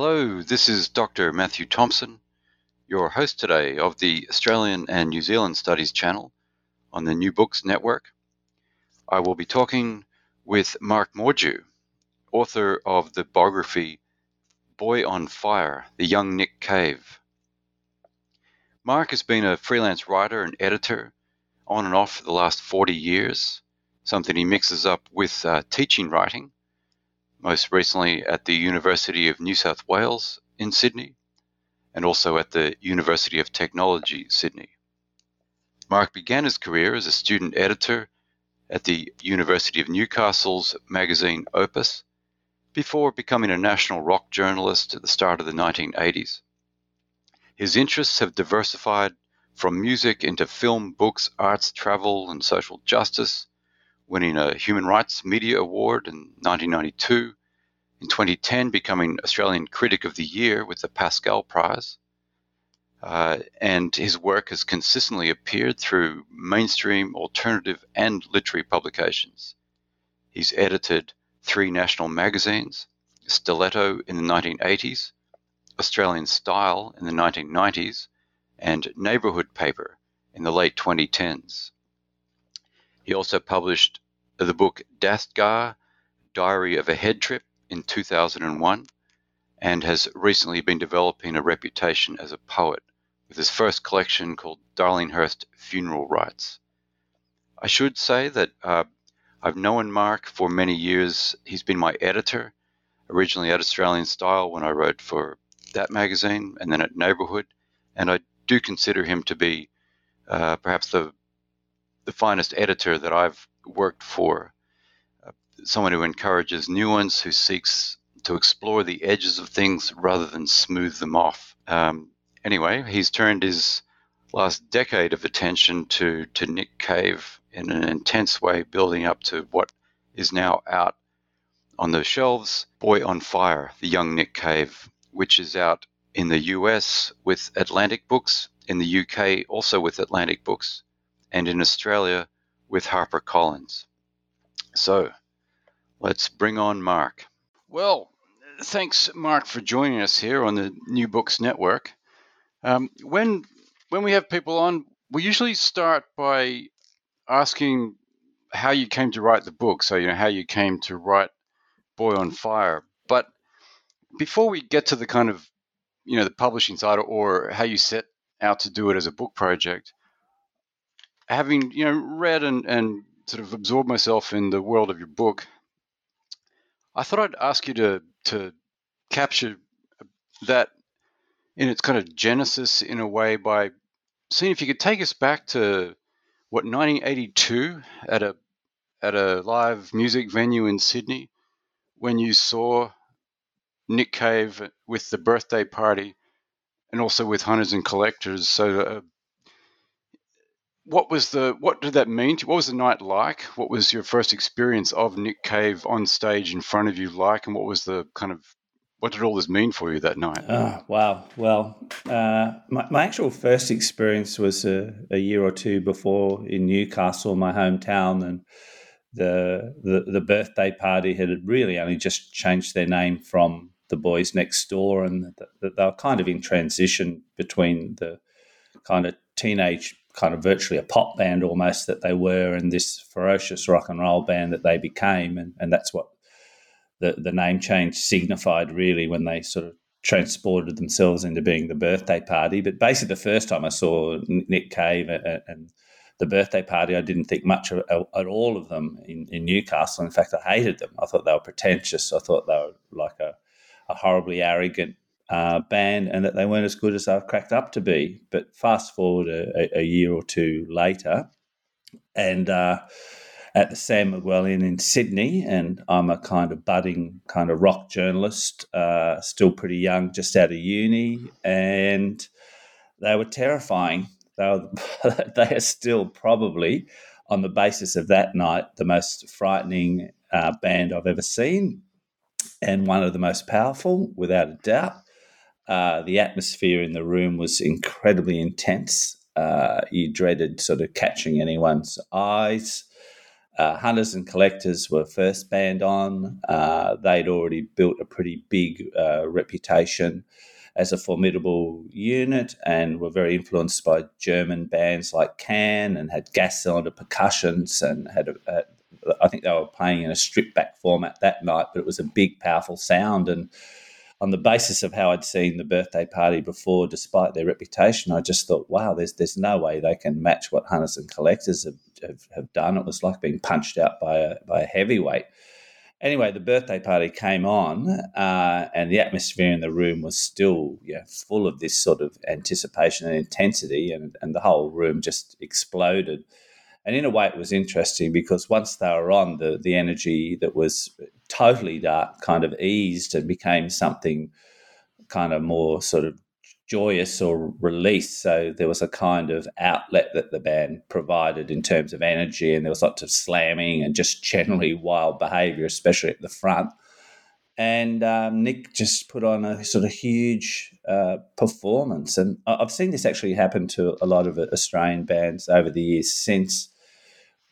Hello, this is Dr. Matthew Thompson, your host today of the Australian and New Zealand Studies channel on the New Books Network. I will be talking with Mark Mordue, author of the biography Boy on Fire The Young Nick Cave. Mark has been a freelance writer and editor on and off for the last 40 years, something he mixes up with uh, teaching writing most recently at the University of New South Wales in Sydney, and also at the University of Technology, Sydney. Mark began his career as a student editor at the University of Newcastle's magazine Opus before becoming a national rock journalist at the start of the 1980s. His interests have diversified from music into film, books, arts, travel, and social justice, winning a Human Rights Media Award in 1992, in 2010 becoming Australian Critic of the Year with the Pascall Prize. Uh, and his work has consistently appeared through mainstream, alternative, and literary publications. He's edited three national magazines Stiletto in the 1980s, Australian Style in the 1990s, and Neighbourhood Paper in the late 2010s. He also published the book Dastgah Diary of a Head Trip in 2001 and has recently been developing a reputation as a poet with his first collection called Darlinghurst Funeral Rites. I should say that uh, I've known Mark for many years. He's been my editor, originally at Australian Style when I wrote for that magazine and then at Neighbourhood, and I do consider him to be uh, perhaps the the finest editor that I've worked for. Uh, someone who encourages nuance, who seeks to explore the edges of things rather than smooth them off. Um, anyway, he's turned his last decade of attention to, to Nick Cave in an intense way, building up to what is now out on the shelves Boy on Fire, The Young Nick Cave, which is out in the US with Atlantic Books, in the UK also with Atlantic Books, and in Australia with HarperCollins. So let's bring on Mark. Well, thanks, Mark, for joining us here on the New Books Network. Um, when when we have people on, we usually start by asking how you came to write the book. So you know how you came to write Boy on Fire. But before we get to the kind of you know the publishing side or how you set out to do it as a book project, having you know read and, and sort of absorbed myself in the world of your book, I thought I'd ask you to to capture that in its kind of genesis in a way by seeing if you could take us back to what 1982 at a at a live music venue in Sydney when you saw Nick Cave with the birthday party and also with hunters and collectors. So uh, what was the what did that mean to you? What was the night like? What was your first experience of Nick Cave on stage in front of you like, and what was the kind of what did all this mean for you that night? Oh, wow. Well, uh, my, my, actual first experience was a, a, year or two before in Newcastle, my hometown, and the, the, the birthday party had really only just changed their name from the boys next door, and the, the, they were kind of in transition between the kind of teenage kind of virtually a pop band almost that they were and this ferocious rock and roll band that they became and, and that's what the, the name change signified really when they sort of transported themselves into being the birthday party. But basically the first time i saw nick cave and, and the birthday party i didn't think much of, at all of them in, in newcastle. In fact i hated them. I thought they were pretentious. I thought they were like a, a horribly arrogant uh, band and that they weren't as good as they've cracked up to be. But fast forward a, a year or two later, and uh, at the Sam Miguel Inn in Sydney, and I'm a kind of budding kind of rock journalist, uh, still pretty young, just out of uni, and they were terrifying. They were, they are still probably, on the basis of that night, the most frightening uh, band I've ever seen, and one of the most powerful, without a doubt. Uh, the atmosphere in the room was incredibly intense. Uh, you dreaded sort of catching anyone's eyes. Uh, Hunters and Collectors were first band on. Uh, they'd already built a pretty big uh, reputation as a formidable unit and were very influenced by German bands like Can and had gas cylinder percussions and had, a, a, I think they were playing in a stripped back format that night, but it was a big, powerful sound. And on the basis of how I'd seen the birthday party before, despite their reputation, I just thought, wow, there's there's no way they can match what Hunters and Collectors have, have, have done. It was like being punched out by a, by a heavyweight. Anyway, the birthday party came on, uh, and the atmosphere in the room was still you know, full of this sort of anticipation and intensity, and, and the whole room just exploded. And in a way, it was interesting because once they were on, the, the energy that was totally that kind of eased and became something kind of more sort of joyous or release. So there was a kind of outlet that the band provided in terms of energy, and there was lots of slamming and just generally wild behaviour, especially at the front. And um, Nick just put on a sort of huge uh, performance, and I've seen this actually happen to a lot of Australian bands over the years since.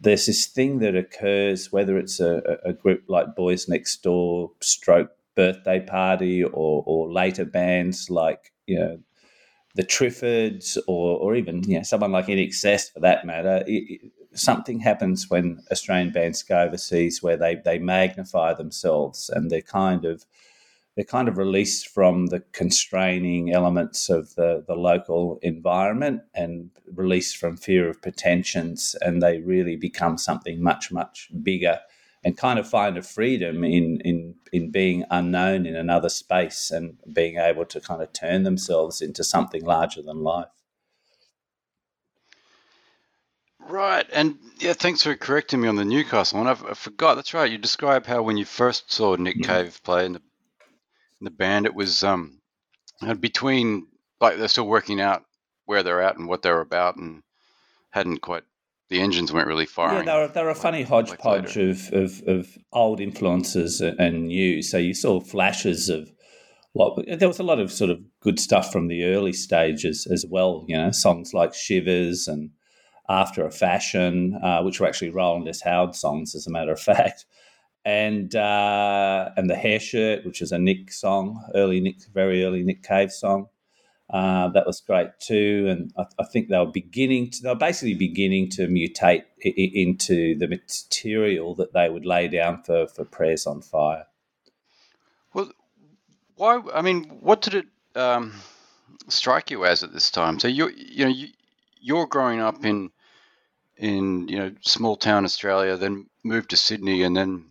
There's this thing that occurs, whether it's a, a group like Boys Next Door, Stroke Birthday Party, or, or later bands like you know the Triffids or, or even you know someone like INXS for that matter. It, it, something happens when Australian bands go overseas where they they magnify themselves and they're kind of they're kind of released from the constraining elements of the, the local environment and released from fear of pretensions and they really become something much much bigger and kind of find a freedom in in in being unknown in another space and being able to kind of turn themselves into something larger than life. Right, and yeah, thanks for correcting me on the Newcastle one. I, I forgot. That's right. You describe how when you first saw Nick yeah. Cave play in the the band, it was um between like they're still working out where they're at and what they're about, and hadn't quite the engines weren't really firing. Yeah, they're, they're a funny hodgepodge of, of, of, old influences and new. So you saw flashes of what there was a lot of sort of good stuff from the early stages as well. You know, songs like Shivers and After a Fashion, uh, which were actually Rowland S. Howard songs, as a matter of fact. And uh, and the hair shirt, which is a Nick song, early Nick, very early Nick Cave song. Uh, that was great too, and I, I, think they were beginning to, they were basically beginning to mutate I- into the material that they would lay down for, for prayers on fire. Well, why? I mean, what did it um, strike you as at this time? So you you know you, you're growing up in in you know small town Australia, then moved to Sydney, and then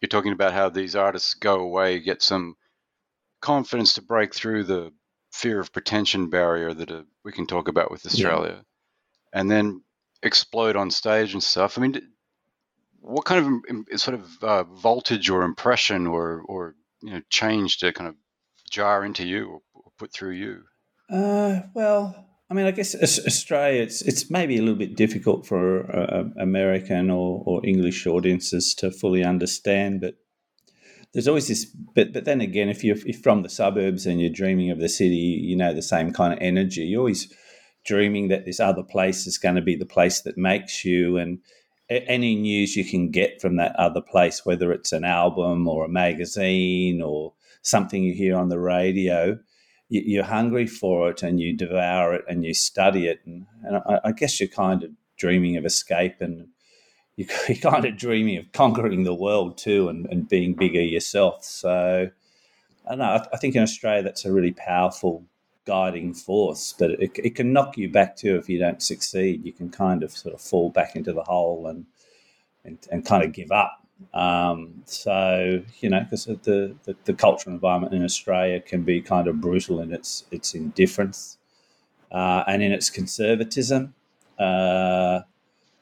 you're talking about how these artists go away, get some confidence to break through the fear of pretension barrier that uh, we can talk about with Australia, yeah. and then explode on stage and stuff. I mean, what kind of sort of uh, voltage or impression or or you know change to kind of jar into you or, or put through you? Uh, well, I mean, I guess Australia, it's it's maybe a little bit difficult for uh, American or, or English audiences to fully understand, but there's always this but but then again if you're, if you're from the suburbs and you're dreaming of the city you know the same kind of energy. You're always dreaming that this other place is going to be the place that makes you and any news you can get from that other place whether it's an album or a magazine or something you hear on the radio you're hungry for it and you devour it and you study it and, and I, guess you're kind of dreaming of escape and you're kind of dreaming of conquering the world too and, and being bigger yourself. So I don't know. I, think in Australia that's a really powerful guiding force, but it, it can knock you back too if you don't succeed. You can kind of sort of fall back into the hole and and, and kind of give up. Um, so you know, because the, the, the cultural environment in Australia can be kind of brutal in its its indifference uh, and in its conservatism. Uh,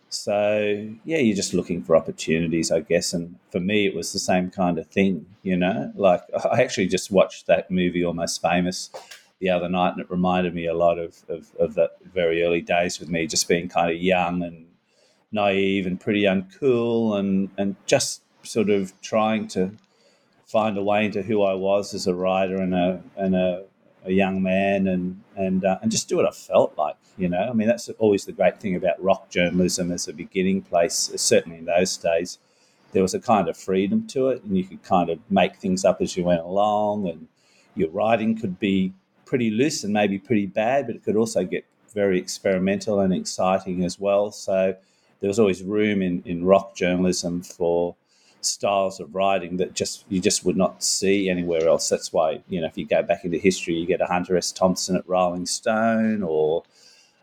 So yeah, you're just looking for opportunities, I guess. And for me, it was the same kind of thing, you know. Like I actually just watched that movie, Almost Famous, the other night, and it reminded me a lot of of, of that very early days with me, just being kind of young and naive and pretty uncool, and and just sort of trying to find a way into who I was as a writer and a and a, a young man, and and uh, and just do what I felt like. You know, I mean, that's always the great thing about rock journalism as a beginning place. Certainly in those days, there was a kind of freedom to it, and you could kind of make things up as you went along, and your writing could be pretty loose and maybe pretty bad, but it could also get very experimental and exciting as well. So there was always room in, in rock journalism for styles of writing that just you just would not see anywhere else. That's why you know if you go back into history, you get a Hunter S. Thompson at Rolling Stone, or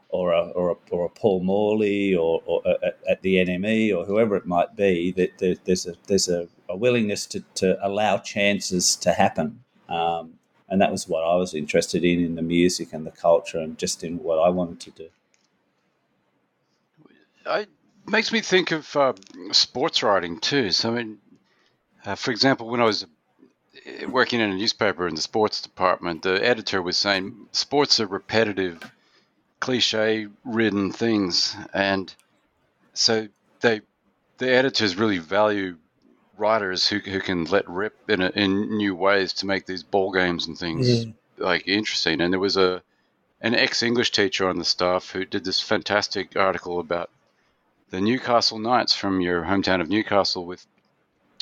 or a, or a, or a Paul Morley, or, or at, the NME, or whoever it might be. That there, there's a there's a, a, willingness to, to allow chances to happen, um, and that was what I was interested in in the music and the culture, and just in what I wanted to do. I makes me think of uh, sports writing too. So, I mean, uh, for example, when I was uh, working in a newspaper in the sports department, the editor was saying sports are repetitive, cliche-ridden things, and so they the editors really value writers who, who can let rip in a, in new ways to make these ball games and things yeah. like interesting. And there was a an ex English teacher on the staff who did this fantastic article about the Newcastle Knights from your hometown of Newcastle with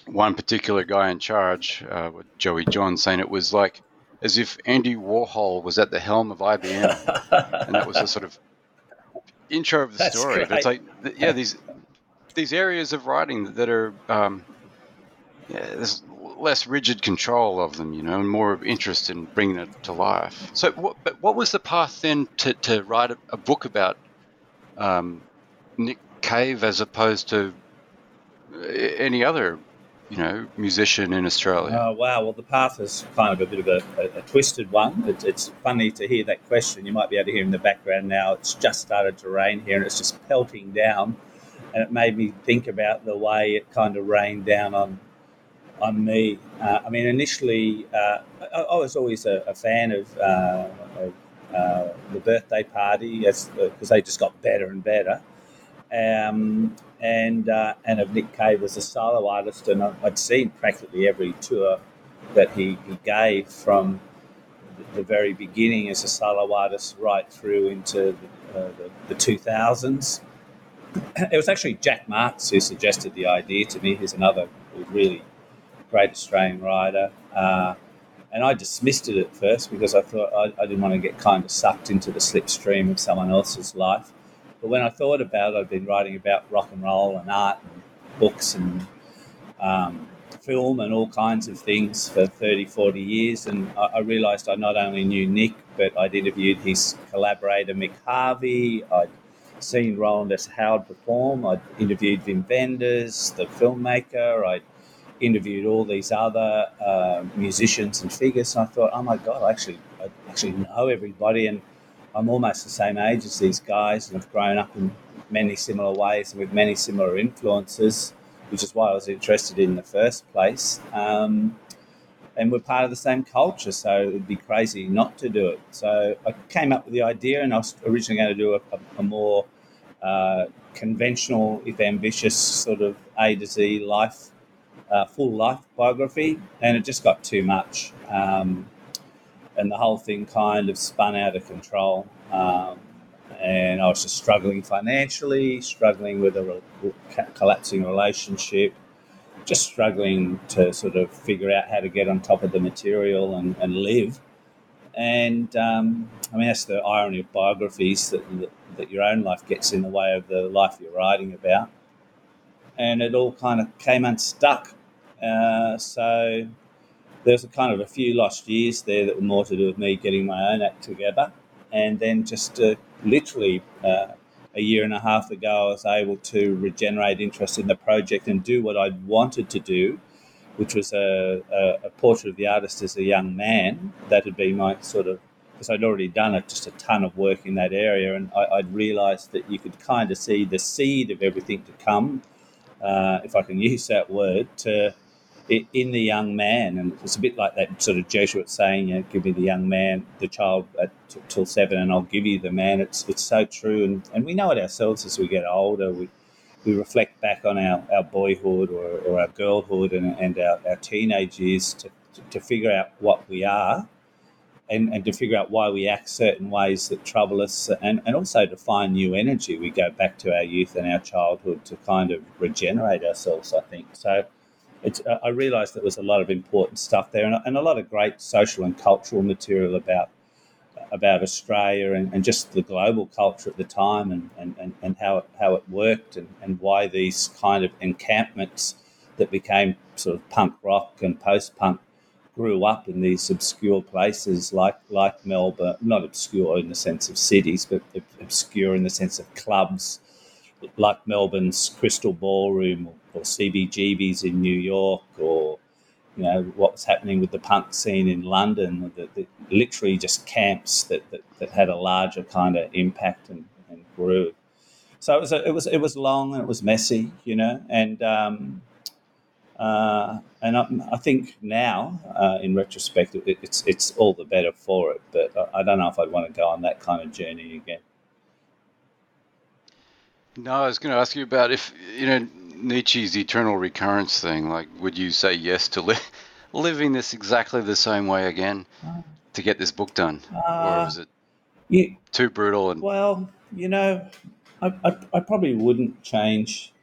one particular guy in charge, uh, Joey John, saying it was like as if Andy Warhol was at the helm of IBM, and that was the sort of intro of the That's story. But it's like, yeah, these these areas of writing that are um, yeah, there's less rigid control of them, you know, and more of interest in bringing it to life. So, what, but what was the path then to, to write a, a book about um, Nick Cave as opposed to any other, you know, musician in Australia? Oh, wow. Well, the path is kind of a bit of a, a, a twisted one. It, it's funny to hear that question. You might be able to hear in the background now. It's just started to rain here and it's just pelting down. And it made me think about the way it kind of rained down on on me. Uh, I mean, initially, uh, I, I, was always a, a fan of, uh, of uh, the birthday party because they just got better and better um, and uh, and of Nick Cave as a solo artist, and I'd seen practically every tour that he, he gave from the very beginning as a solo artist right through into the, uh, the, the 2000s. It was actually Jack Marx who suggested the idea to me. He's another really great Australian writer. Uh, and I dismissed it at first because I thought I, I, didn't want to get kind of sucked into the slipstream of someone else's life. But when I thought about it, I've been writing about rock and roll and art and books and um, film and all kinds of things for 30, 40 years. And I, I, realised I not only knew Nick, but I'd interviewed his collaborator, Mick Harvey. I'd seen Rowland S. Howard perform. I'd interviewed Wim Wenders, the filmmaker. I'd interviewed all these other uh, musicians and figures. And I thought, oh my God, I actually, I actually know everybody. And I'm almost the same age as these guys and have grown up in many similar ways and with many similar influences, which is why I was interested in the first place. Um, and we're part of the same culture, so it would be crazy not to do it. So I came up with the idea, and I was originally going to do a, a, a more uh, conventional, if ambitious, sort of A to Z life, uh, full life biography, and it just got too much. Um, and the whole thing kind of spun out of control. Um, and I was just struggling financially, struggling with a re- collapsing relationship, just struggling to sort of figure out how to get on top of the material and, and live. And um, I mean, that's the irony of biographies that, that, that your own life gets in the way of the life you're writing about. And it all kind of came unstuck. Uh, so there's a kind of a few lost years there that were more to do with me getting my own act together. And then just uh, literally uh, a year and a half ago, I was able to regenerate interest in the project and do what I'd wanted to do, which was a, a, a portrait of the artist as a young man. That had been my sort of because I'd already done a, just a ton of work in that area, and I, would realised that you could kind of see the seed of everything to come, uh, if I can use that word, to in the young man, and it's a bit like that sort of Jesuit saying, you know, "Give me the young man, the child at, t- till seven, and I'll give you the man." It's it's so true, and, and we know it ourselves as we get older. We we reflect back on our, our boyhood or, or our girlhood and, and our, our teenage years to, to, to figure out what we are and, and to figure out why we act certain ways that trouble us and, and also to find new energy. We go back to our youth and our childhood to kind of regenerate ourselves, I think. So it's, I realised there was a lot of important stuff there and, and a lot of great social and cultural material about about Australia and, and just the global culture at the time and, and, and, and how, it, how it worked and, and why these kind of encampments that became sort of punk rock and post punk grew up in these obscure places like like Melbourne, not obscure in the sense of cities, but obscure in the sense of clubs, like Melbourne's Crystal Ballroom or, or CBGB's in New York, or you know what's happening with the punk scene in London, the, literally just camps that, that, that had a larger kind of impact and, and grew. So it was a, it was it was long and it was messy, you know, and um, uh, and I, I, think now, uh, in retrospect, it, it's it's all the better for it. But I, I don't know if I'd want to go on that kind of journey again. No, I was going to ask you about if you know Nietzsche's eternal recurrence thing. Like, would you say yes to li- living this exactly the same way again to get this book done, uh, or is it you, too brutal? And well, you know, I, I, I probably wouldn't change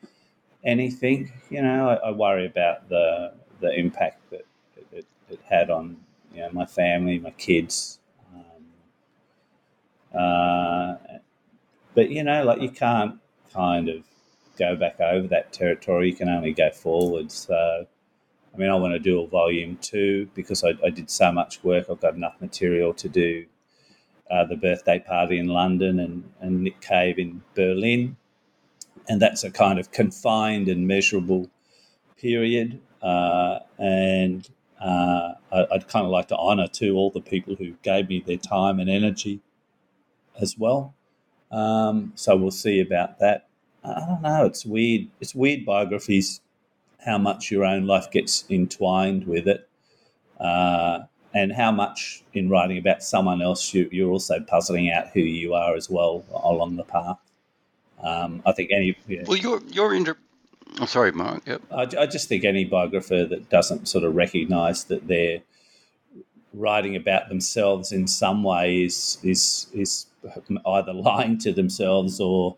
anything. You know, I, I worry about the the impact that it, it, had on you know my family, my kids. Um, uh, but you know, like you can't kind of go back over that territory. You can only go forward. So, I mean, I want to do a volume two because I, I did so much work. I've got enough material to do uh, the birthday party in London and, and Nick Cave in Berlin and that's a kind of confined and measurable period. Uh, and uh, I, would kind of like to honour to all the people who gave me their time and energy as well. Um, so we'll see about that. I don't know. It's weird. It's weird biographies. How much your own life gets entwined with it, uh, and how much in writing about someone else you, you're also puzzling out who you are as well along the path. Um, I think any. You know, well, you're you're inter- oh, sorry, Mark. Yep. I, I just think any biographer that doesn't sort of recognise that they're writing about themselves in some way is is is either lying to themselves or.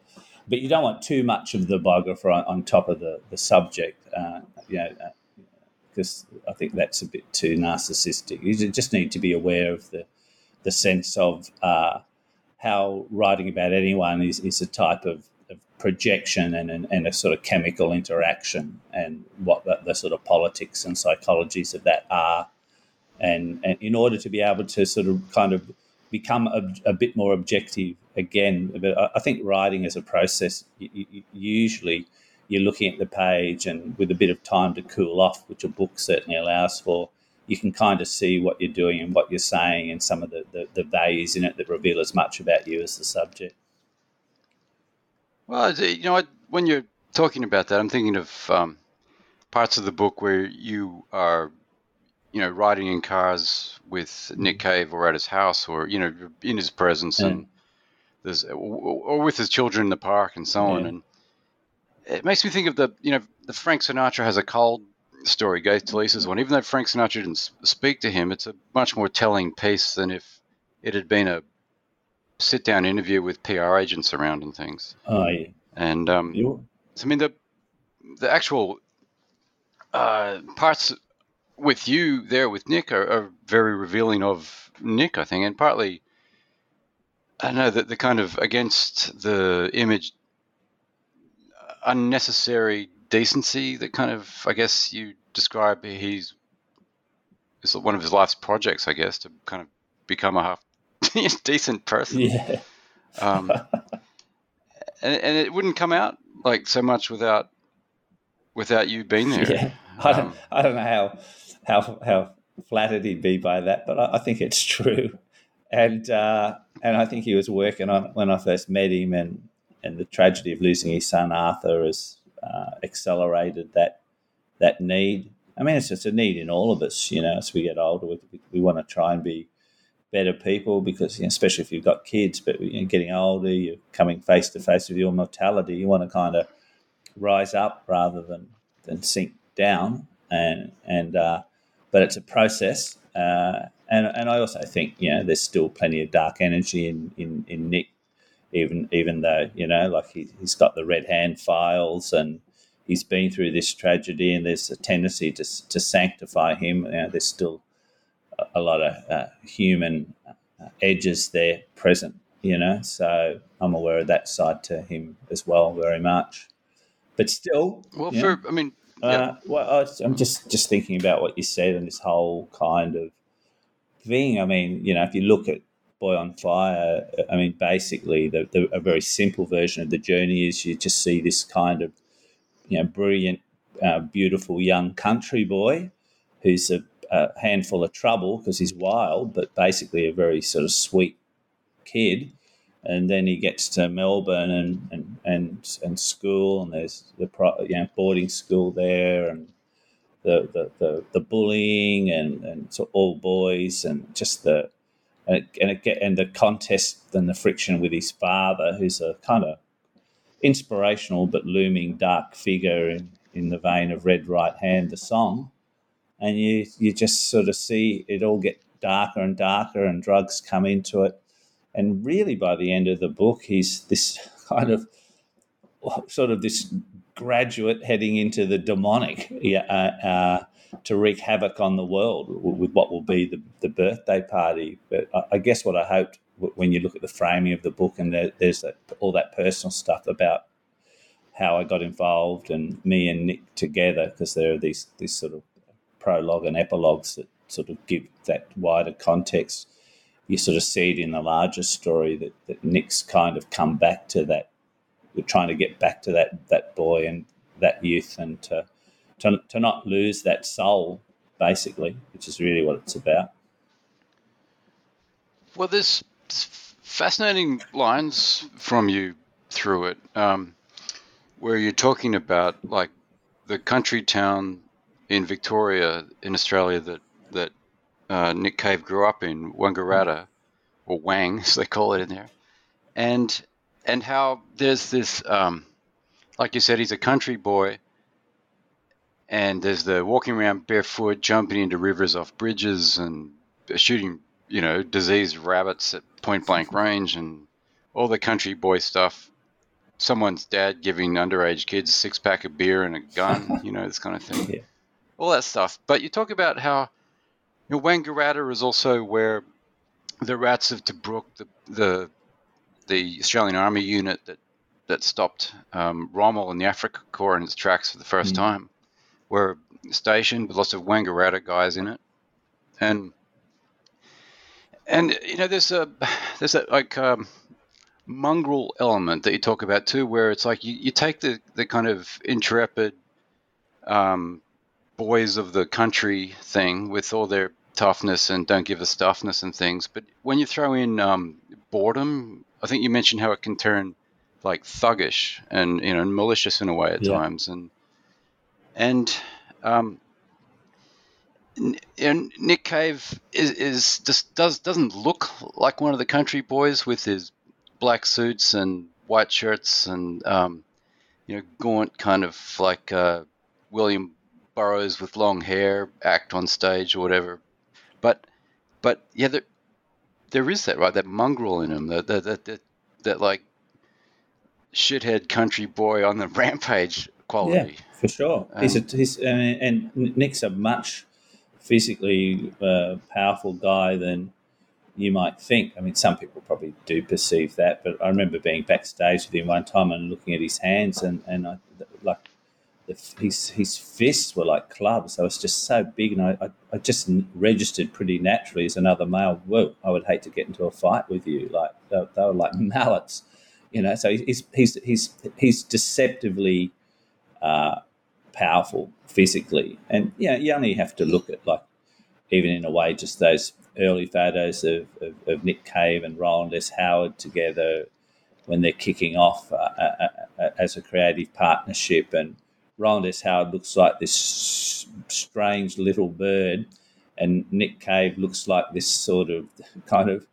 But you don't want too much of the biographer on, on top of the the subject. Uh, you know, because uh, I think that's a bit too narcissistic. You just need to be aware of the the sense of uh, how writing about anyone is, is a type of, of projection and, and, and, a sort of chemical interaction and what the, the, sort of politics and psychologies of that are. And, and in order to be able to sort of kind of become a, a bit more objective again, but I think writing as a process, usually you're looking at the page and with a bit of time to cool off, which a book certainly allows for, you can kind of see what you're doing and what you're saying and some of the, the, the values in it that reveal as much about you as the subject. Well, you know, when you're talking about that, I'm thinking of um, parts of the book where you are, you know, riding in cars with Nick mm-hmm. Cave or at his house or, you know, in his presence yeah. and there's, or with his children in the park and so on. And it makes me think of the, you know, the Frank Sinatra has a cold story, Gay Talese's one, even though Frank Sinatra didn't speak to him, it's a much more telling piece than if it had been a sit down interview with PR agents around and things. Oh, yeah. And um, so, I mean, the the actual uh, parts with you there with Nick are, are, very revealing of Nick, I think, and partly. I know that the kind of against the image unnecessary decency that kind of I guess you describe he's is one of his life's projects, I guess, to kind of become a half decent person. Yeah. um, and, and it wouldn't come out like so much without without you being there. Yeah. I don't, um, I don't know how how how flattered he'd be by that, but I, I think it's true. and uh, and I think he was working on when I first met him, and and the tragedy of losing his son Arthur has uh, accelerated that that need. I mean, it's just a need in all of us, you know. As we get older, we, we want to try and be better people because, you know, especially if you've got kids, but you know, getting older, you're coming face to face with your mortality. You want to kind of rise up rather than than sink down, and and uh, but it's a process. Uh, and and I also think you know there's still plenty of dark energy in in, in Nick, even even though you know like he, he's got the red hand files and he's been through this tragedy and there's a tendency to to sanctify him. You know, there's still a, a lot of uh, human uh, edges there present. You know, so I'm aware of that side to him as well, very much. But still, well, for know, I mean, uh, well, I'm just just thinking about what you said and this whole kind of thing. I mean, you know, if you look at Boy on Fire, I mean, basically, the, the, a very simple version of the journey is you just see this kind of, you know, brilliant, uh, beautiful young country boy who's a, a handful of trouble because he's wild, but basically a very sort of sweet kid. And then he gets to Melbourne and, and, and, and school, and there's the you know, boarding school there, and the the, the, the bullying and, and so all boys and just the and it, and it get, and the contest and the friction with his father, who's a kind of inspirational but looming dark figure in, in the vein of Red Right Hand, the song, and you you just sort of see it all get darker and darker, and drugs come into it, and really by the end of the book, he's this kind of sort of this graduate heading into the demonic uh, uh, to wreak havoc on the world with what will be the, the birthday party. But I, I, guess what I hoped when you look at the framing of the book and there, there's that, all that personal stuff about how I got involved and me and Nick together, because there are these, these sort of prologue and epilogues that sort of give that wider context. You sort of see it in the larger story that, that Nick's kind of come back to that we're trying to get back to that that boy and that youth and to to, to not lose that soul basically which is really what it's about. Well there's fascinating lines from you through it um, where you're talking about like the country town in Victoria in Australia that that uh, Nick Cave grew up in Wangaratta or Wang as they call it in there. And and how there's this, um, like you said, he's a country boy, and there's the walking around barefoot, jumping into rivers off bridges, and shooting, you know, diseased rabbits at point blank range, and all the country boy stuff. Someone's dad giving underage kids a six pack of beer and a gun, you know, this kind of thing. Yeah. All that stuff. But you talk about how you know, Wangaratta is also where the rats of Tobruk, the, the the Australian Army unit that that stopped um, Rommel and the Afrika Korps in its tracks for the first mm. time were stationed with lots of Wangaratta guys in it, and and you know there's a there's that like um, mongrel element that you talk about too, where it's like you, you take the the kind of intrepid um, boys of the country thing with all their toughness and don't give a stuffness and things, but when you throw in um, boredom I think you mentioned how it can turn like thuggish and you know malicious in a way at yeah. times, and and um, and Nick Cave is, is just does doesn't look like one of the country boys with his black suits and white shirts and um, you know gaunt kind of like uh, William Burroughs with long hair act on stage or whatever. But but yeah, there, there is that right, that mongrel in him, that that that, that, that like shithead country boy on the rampage quality. Yeah, for sure. Um, he's a he's and, and Nick's a much physically uh, powerful guy than you might think. I mean, some people probably do perceive that, but I remember being backstage with him one time and looking at his hands, and and I, like his his fists were like clubs. They was just so big, and I, I, I, just registered pretty naturally as another male. Whoa, I would hate to get into a fight with you. Like they, they were like mallets, you know. So he's he's he's he's deceptively uh, powerful physically, and you know you only have to look at like even in a way, just those early photos of, of, of Nick Cave and Rowland S. Howard together when they're kicking off uh, uh, uh, as a creative partnership. And Rowland S. Howard looks like this strange little bird, and Nick Cave looks like this sort of kind of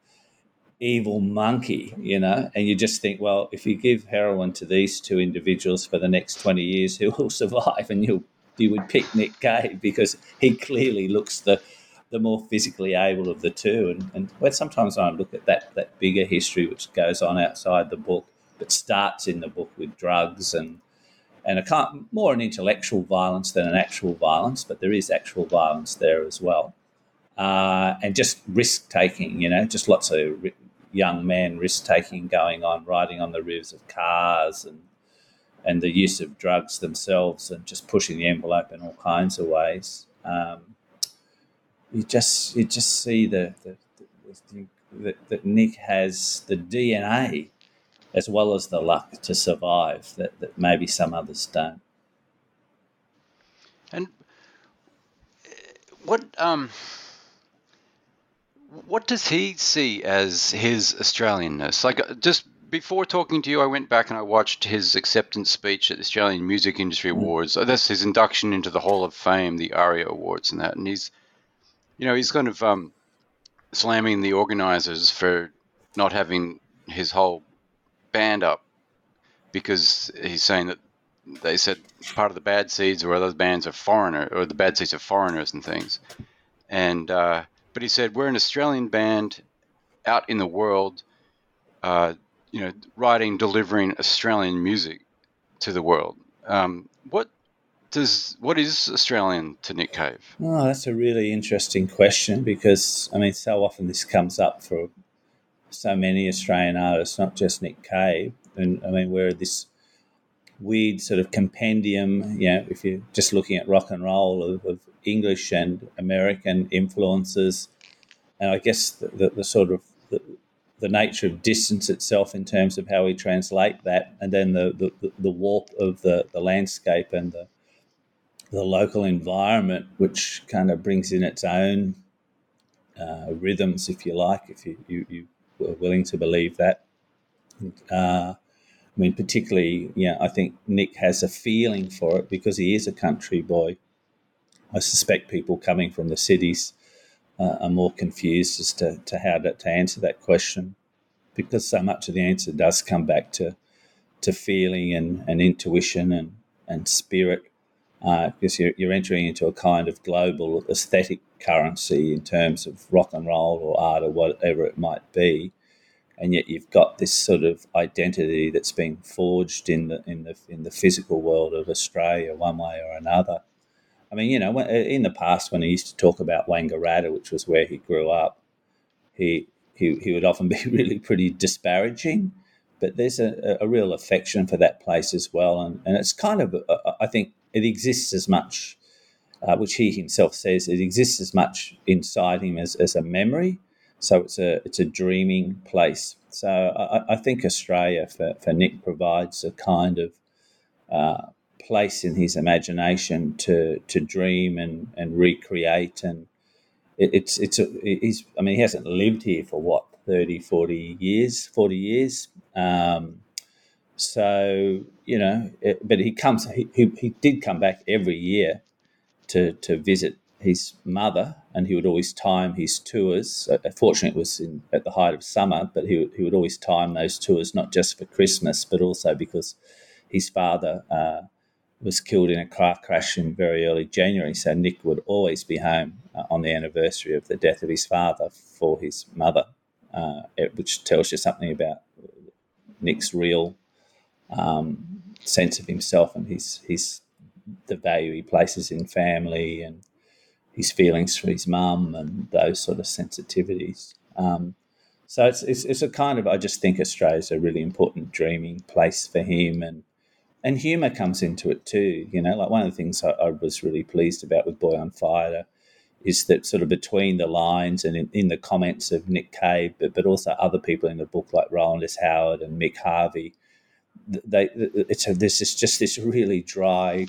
evil monkey, you know, and you just think, well, if you give heroin to these two individuals for the next 20 years, who will survive? And you you would pick Nick Cave because he clearly looks the the more physically able of the two. And, and when sometimes I look at that that bigger history which goes on outside the book, but starts in the book with drugs and and a more an intellectual violence than an actual violence, but there is actual violence there as well. Uh, and just risk taking, you know, just lots of young men risk taking going on, riding on the roofs of cars and and the use of drugs themselves and just pushing the envelope in all kinds of ways. Um, you just you just see the, the, the, the that Nick has the DNA as well as the luck to survive that, that maybe some others don't. And what um what does he see as his Australianness? Like, uh, just before talking to you, I went back and I watched his acceptance speech at the Australian Music Industry mm. Awards. Mm. That's his induction into the Hall of Fame, the ARIA Awards, and that. And he's, you know, he's kind of um, slamming the organisers for not having his whole band up because he's saying that they said part of the Bad Seeds or other bands are foreigner or the Bad Seeds are foreigners and things. And uh, but he said we're an Australian band out in the world, uh, you know, writing, delivering Australian music to the world. Um, what does what is Australian to Nick Cave? Oh, that's a really interesting question because I mean, so often this comes up for so many Australian artists, not just Nick Cave. And I mean, we're this weird sort of compendium, you know, if you're just looking at rock and roll of, of English and American influences, and I guess the, the, the sort of the, the, nature of distance itself in terms of how we translate that, and then the, the, the warp of the, the landscape and the, the local environment, which kind of brings in its own uh, rhythms, if you like, if you, you, you were willing to believe that. Uh, I mean, particularly, yeah, I think Nick has a feeling for it because he is a country boy. I suspect people coming from the cities uh, are more confused as to, to how to, to answer that question because so much of the answer does come back to to feeling and, and intuition and, and spirit uh, because you're, you're entering into a kind of global aesthetic currency in terms of rock and roll or art or whatever it might be and yet you've got this sort of identity that's being forged in the in the in the physical world of Australia, one way or another. I mean, you know, in the past when he used to talk about Wangaratta, which was where he grew up, he he, he would often be really pretty disparaging. But there's a, a real affection for that place as well, and, and it's kind of uh, I think it exists as much, uh, which he himself says it exists as much inside him as, as a memory. So it's a it's a dreaming place. So I, I think Australia for, for Nick provides a kind of uh, place in his imagination to to dream and, and recreate. And it, it's it's a, he's I mean he hasn't lived here for what 30 40 years 40 years? Um, so you know it, but he comes he, he, he did come back every year to to visit his mother, and he would always time his tours. Uh, fortunately, it was in, at the height of summer, but he, he would always time those tours not just for Christmas, but also because his father uh, was killed in a car crash in very early January. So Nick would always be home uh, on the anniversary of the death of his father for his mother, uh, which tells you something about Nick's real um, sense of himself and his his the value he places in family and his feelings for his mum and those sort of sensitivities. Um, so it's, it's, it's a kind of I just think Australia's a really important dreaming place for him and and humour comes into it too. You know, like one of the things I, I, was really pleased about with Boy on Fire is that sort of between the lines and in, in, the comments of Nick Cave, but but also other people in the book like Rowland S. Howard and Mick Harvey, they it's a, this is just this really dry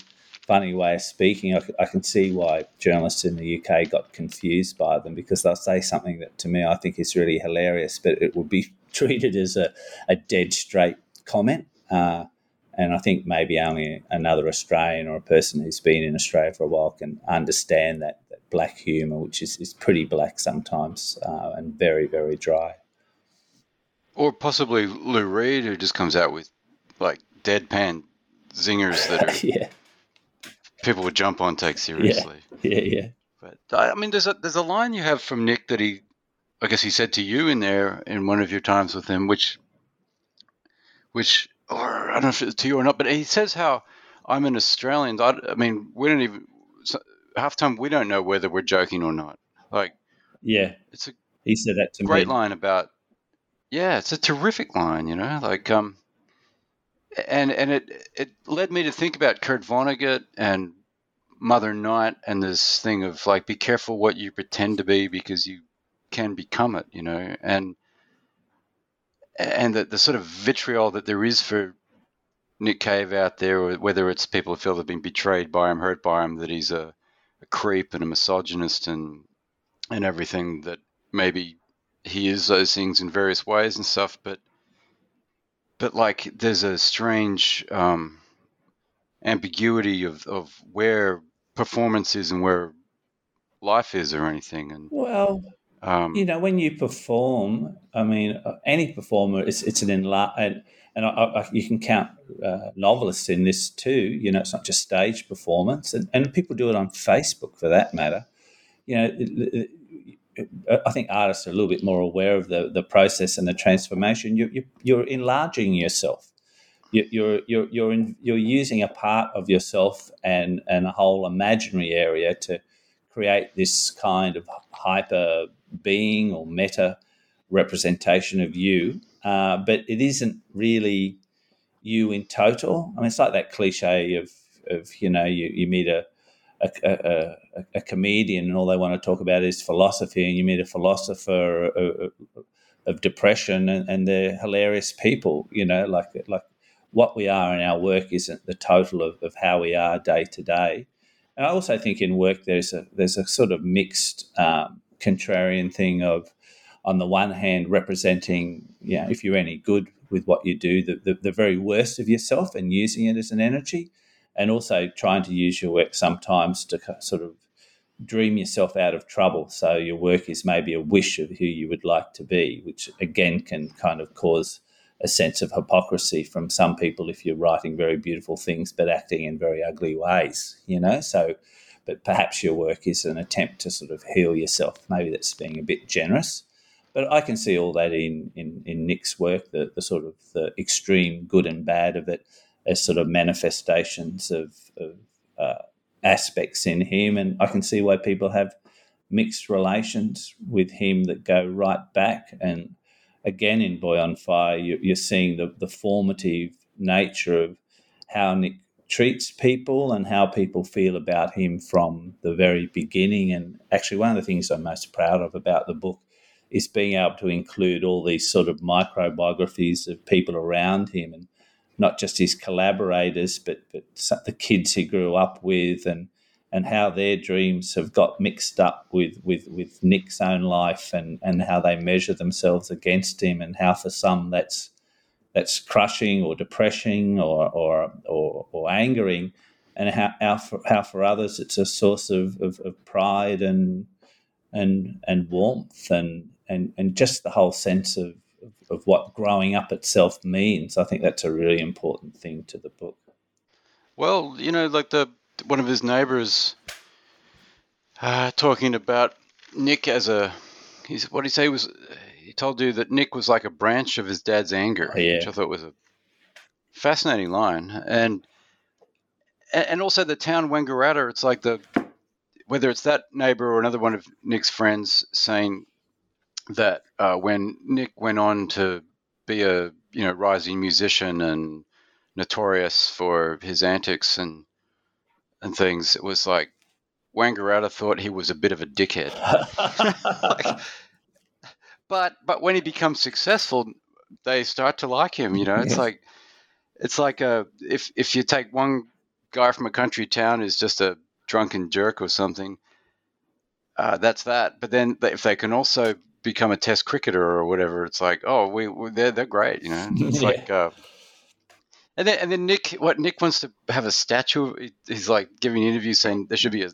funny way of speaking. I, I, can see why journalists in the UK got confused by them because they'll say something that to me I think is really hilarious, but it would be treated as a, a dead straight comment. Uh, and I think maybe only another Australian or a person who's been in Australia for a while can understand that, that black humour, which is, is pretty black sometimes uh, and very, very dry. Or possibly Lou Reed, who just comes out with like deadpan zingers that are yeah. People would jump on, take seriously. Yeah, yeah. yeah. But I mean, there's a there's a line you have from Nick that he, I guess he said to you in there in one of your times with him, which, which or I don't know if it's to you or not, but he says how I'm an Australian. I, I mean, we don't even half time we don't know whether we're joking or not. Like, yeah, it's a he said that to me. great me. line about. Yeah, it's a terrific line. You know, like um, and and it it led me to think about Kurt Vonnegut and Mother Night and this thing of like be careful what you pretend to be because you can become it. You know, and and the, the sort of vitriol that there is for Nick Cave out there, whether it's people who feel they've been betrayed by him, hurt by him, that he's a, a creep and a misogynist and and everything that maybe he is those things in various ways and stuff, but but like there's a strange um, ambiguity of, of where performance is and where life is or anything. And well, um, you know, when you perform, I mean, uh, any performer, it's it's an enlarge, and, and I, I, you can count uh, novelists in this too. You know, it's not just stage performance, and, and people do it on Facebook for that matter. You know, it, it, I think artists are a little bit more aware of the, the process and the transformation. You, you, you're enlarging yourself. You, you're you're you're in, you're using a part of yourself and and a whole imaginary area to create this kind of hyper being or meta representation of you, uh, but it isn't really you in total. I mean, it's like that cliche of, of you know, you, you meet a, a, a, a, comedian and all they want to talk about is philosophy, and you meet a philosopher of, of depression, and, and, they're hilarious people. You know, like like what we are in our work isn't the total of, of how we are day to day. And I also think in work there's a there's a sort of mixed um, contrarian thing of, on the one hand, representing, you know, if you're any good with what you do, the, the, the very worst of yourself and using it as an energy, and also trying to use your work sometimes to sort of dream yourself out of trouble. So your work is maybe a wish of who you would like to be, which again can kind of cause a sense of hypocrisy from some people if you're writing very beautiful things but acting in very ugly ways, you know? So but perhaps your work is an attempt to sort of heal yourself. Maybe that's being a bit generous. But I can see all that in, in, in Nick's work, the, the sort of the extreme good and bad of it as sort of manifestations of, of uh, aspects in him. And I can see why people have mixed relations with him that go right back. And again, in Boy on Fire, you, are seeing the, the formative nature of how Nick treats people and how people feel about him from the very beginning. And actually, one of the things I'm most proud of about the book is being able to include all these sort of microbiographies of people around him and not just his collaborators, but, but the kids he grew up with and and how their dreams have got mixed up with, with, with Nick's own life and, and how they measure themselves against him and how for some that's that's crushing or depressing or or or, or angering, and how, how for, how for others it's a source of, of, of pride and and and warmth and and and just the whole sense of, of, of what growing up itself means. I think that's a really important thing to the book. Well, you know, like the one of his neighbors uh, talking about Nick as a he's what did he say was he told you that Nick was like a branch of his dad's anger, oh, yeah. which I thought was a fascinating line. And and also the town Wangaratta, it's like the whether it's that neighbor or another one of Nick's friends saying that uh, when Nick went on to be a you know rising musician and notorious for his antics and and things, it was like Wangaratta thought he was a bit of a dickhead. like, but but when he becomes successful, they start to like him. You know, it's yeah. like it's like a if if you take one guy from a country town who's just a drunken jerk or something, uh, that's that. But then if they can also become a test cricketer or whatever, it's like, oh, we, we they're they're great, you know. It's yeah. like, uh, and then and then Nick, what Nick wants to have a statue. He's like giving an interview saying there should be a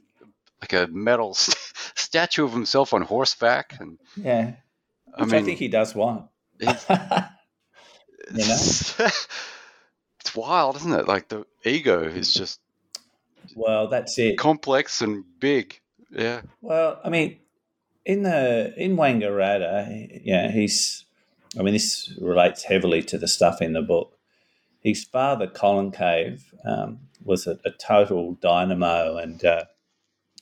like a metal st- statue of himself on horseback, and yeah, I mean, I think he does want. you know, it's wild, isn't it? Like the ego is just well, that's it, complex and big. Yeah. Well, I mean, in the in Wangaratta, yeah, he's. I mean, this relates heavily to the stuff in the book. His father, Colin Cave, um, was a, a, total dynamo and uh,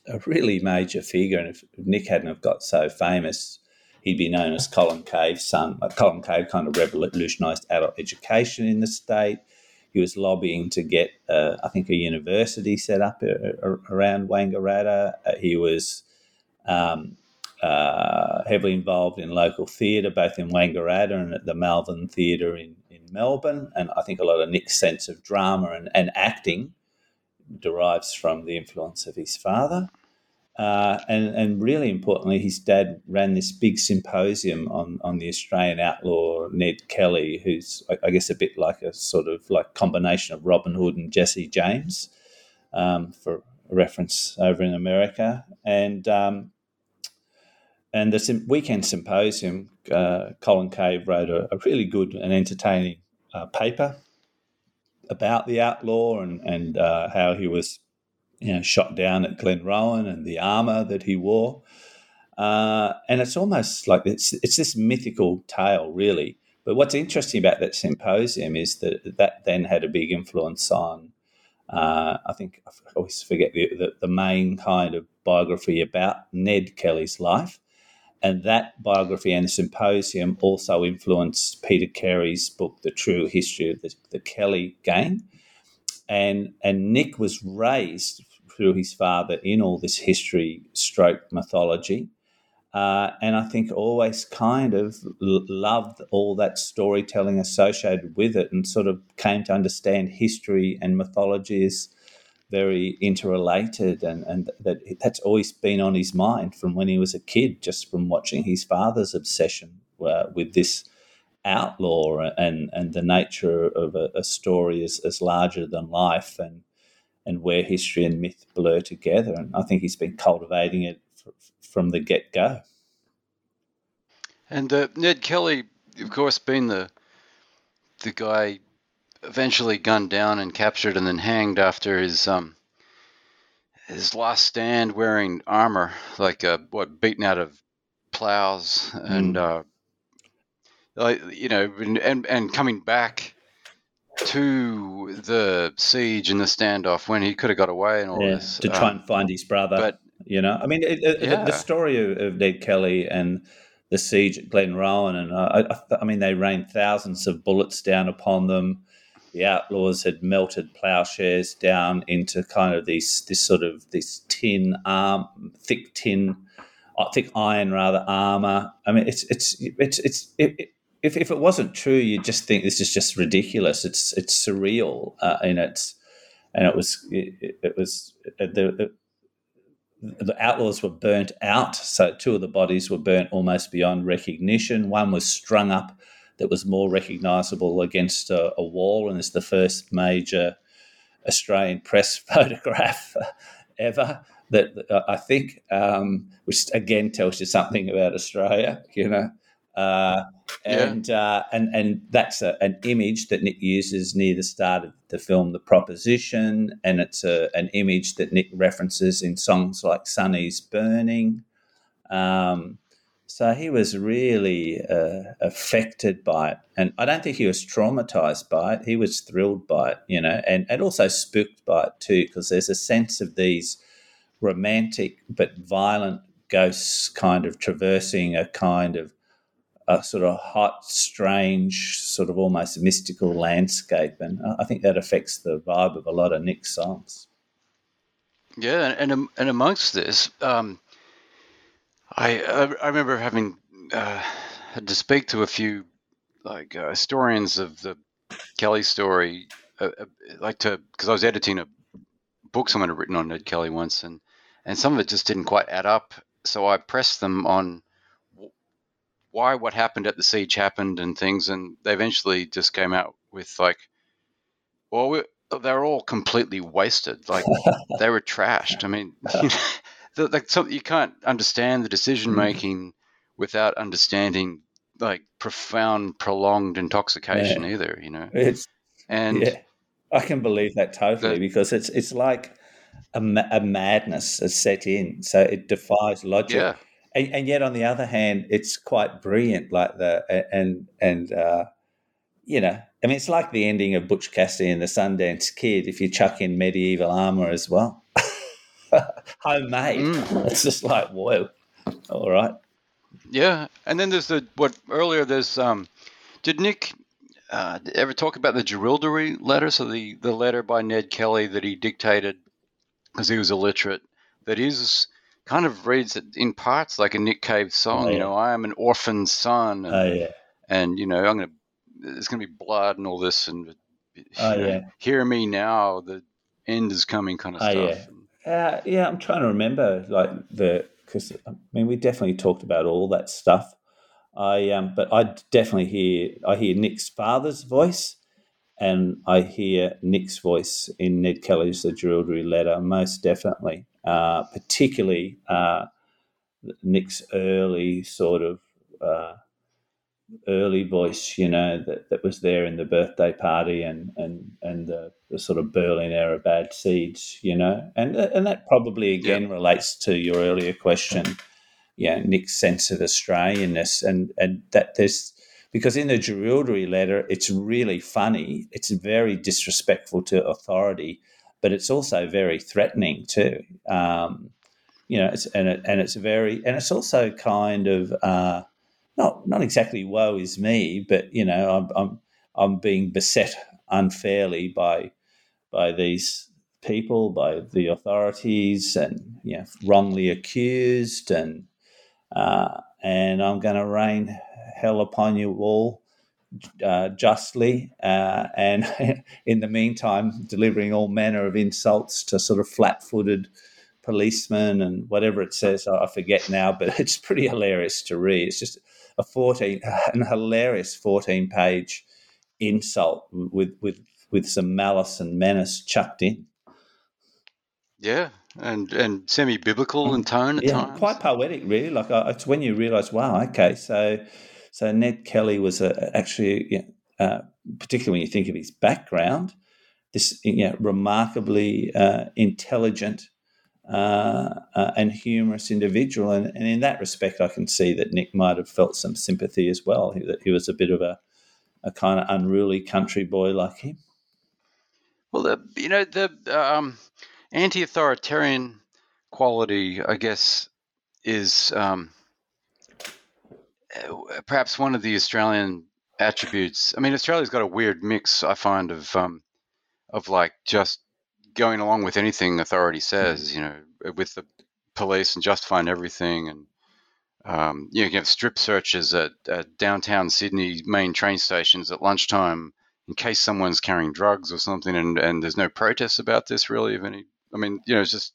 a really major figure. And if Nick hadn't have got so famous, he'd be known as Colin Cave's son. Like Colin Cave kind of revolutionised adult education in the state. He was lobbying to get, uh, I think, a university set up around Wangaratta. Uh, he was um, uh, heavily involved in local theatre, both in Wangaratta and at the Malvern Theatre in, in Melbourne. And I think a lot of Nick's sense of drama and, and acting derives from the influence of his father. Uh, and, and really importantly, his dad ran this big symposium on, on the Australian outlaw Ned Kelly, who's, I, I guess, a bit like a sort of like combination of Robin Hood and Jesse James, um, for reference over in America. And um, and the weekend symposium, uh, Colin Cave wrote a, a, really good and entertaining uh, paper about the outlaw and and uh, how he was, you know, shot down at Glenrowan and the armor that he wore. Uh, and it's almost like it's it's this mythical tale, really. But what's interesting about that symposium is that that then had a big influence on. Uh, I think I always forget the, the, the main kind of biography about Ned Kelly's life, and that biography and the symposium also influenced Peter Carey's book, The True History of the, the Kelly Gang. And, and Nick was raised through his father in all this history stroke mythology. Uh, and I think always kind of loved all that storytelling associated with it and sort of came to understand history and mythology as very interrelated and, and that that's always been on his mind from when he was a kid, just from watching his father's obsession uh, with this outlaw and, and the nature of a, a story as, as larger than life and, and where history and myth blur together. And I think he's been cultivating it from the get go. And uh, Ned Kelly, of course, being the the guy eventually gunned down and captured and then hanged after his um his last stand wearing armor, like uh, what beaten out of plows mm. and uh, like you know and and coming back to the siege and the standoff when he could have got away and all yeah, this to try um, and find his brother. But you know, I mean, it, it, yeah. the story of, Ned Kelly and the siege at Glenrowan, and uh, I, I, mean, they rained thousands of bullets down upon them the outlaws had melted plowshares down into kind of these this sort of this tin arm, thick tin, uh, thick iron rather armor. I mean, it's it's it's it's. It, it, if, if it wasn't true, you'd just think this is just ridiculous. It's it's surreal, uh, and it's and it was it, it was uh, the, the outlaws were burnt out. So two of the bodies were burnt almost beyond recognition. One was strung up that was more recognisable against a, a, wall, and it's the first major Australian press photograph ever. That uh, I think, um, which again tells you something about Australia, you know. Uh, and, yeah. uh, and and that's a, an image that Nick uses near the start of the film, The Proposition, and it's a, an image that Nick references in songs like "Sonny's Burning." Um, so he was really uh, affected by it. And I don't think he was traumatized by it. He was thrilled by it, you know, and, and also spooked by it too, because there's a sense of these romantic but violent ghosts kind of traversing a kind of a sort of hot, strange, sort of almost mystical landscape. And I think that affects the vibe of a lot of Nick's songs. Yeah, and and amongst this, um, I I remember having uh, had to speak to a few like uh, historians of the Kelly story, uh, uh like to because I was editing a book someone had written on Ned Kelly once, and and some of it just didn't quite add up. So I pressed them on why what happened at the siege happened and things, and they eventually just came out with like, well, we, they're all completely wasted. Like they were trashed. I mean, you know, like something you can't understand the decision making mm. without understanding like profound, prolonged intoxication yeah. either. You know, it's and yeah, I can believe that totally the, because it's it's like a, a madness has set in, so it defies logic. Yeah. And, and, yet, on the other hand, it's quite brilliant. Like the and and uh, you know, I mean, it's like the ending of Butch Cassidy and the Sundance Kid. If you chuck in medieval armor as well, homemade, mm. it's just like whoa. All right. Yeah, and then there's the what earlier. There's um, did Nick uh, ever talk about the Jerilderie letter? So the the letter by Ned Kelly that he dictated because he was illiterate. That is kind of reads it in parts like a Nick Cave song. Oh, yeah. You know, I am an orphan son. And, oh yeah. And you know, I'm gonna. There's gonna be blood and all this, and oh yeah. Hear me now. The end is coming, kind of oh, stuff. Uh, yeah, I'm trying to remember like the because I mean we definitely talked about all that stuff. I um, but I definitely hear I hear Nick's father's voice, and I hear Nick's voice in Ned Kelly's The Jerilderie Letter most definitely, uh, particularly uh, Nick's early sort of uh, early voice, you know, that, that was there in the birthday party and and and the, the sort of Berlin era bad seeds, you know, and and that probably again yeah. relates to your earlier question, yeah, Nick's sense of Australianness and and that there's because in the Jerilderie letter it's really funny, it's very disrespectful to authority, but it's also very threatening too. Um, you know, it's, and it, and it's very and it's also kind of uh, not not exactly woe is me, but you know, I'm I'm, I'm being beset unfairly by by these people, by the authorities, and you know, wrongly accused, and uh, and I'm going to rain hell upon you all uh, justly, uh, and in the meantime, delivering all manner of insults to sort of flat-footed policemen and whatever it says. I forget now, but it's pretty hilarious to read. It's just a 14 an hilarious 14 page insult with with with some malice and menace chucked in. Yeah and and semi biblical in tone at yeah, times. quite poetic really. Like uh, it's when you realize wow okay so so Ned Kelly was a, actually uh, particularly when you think of his background this you know, remarkably uh, intelligent uh, uh, and humorous individual. And, and, in that respect, I can see that Nick might have felt some sympathy as well, that he was a bit of a, a kind of unruly country boy like him. Well, the, you know, the um, anti authoritarian quality, I guess, is um, perhaps one of the Australian attributes. I mean, Australia's got a weird mix, I find, of um, of like just going along with anything authority says, you know, with the police and justifying everything. And, um, you, know, you have strip searches at, at, downtown Sydney main train stations at lunchtime in case someone's carrying drugs or something. And, and there's no protests about this really of any, I mean, you know, it's just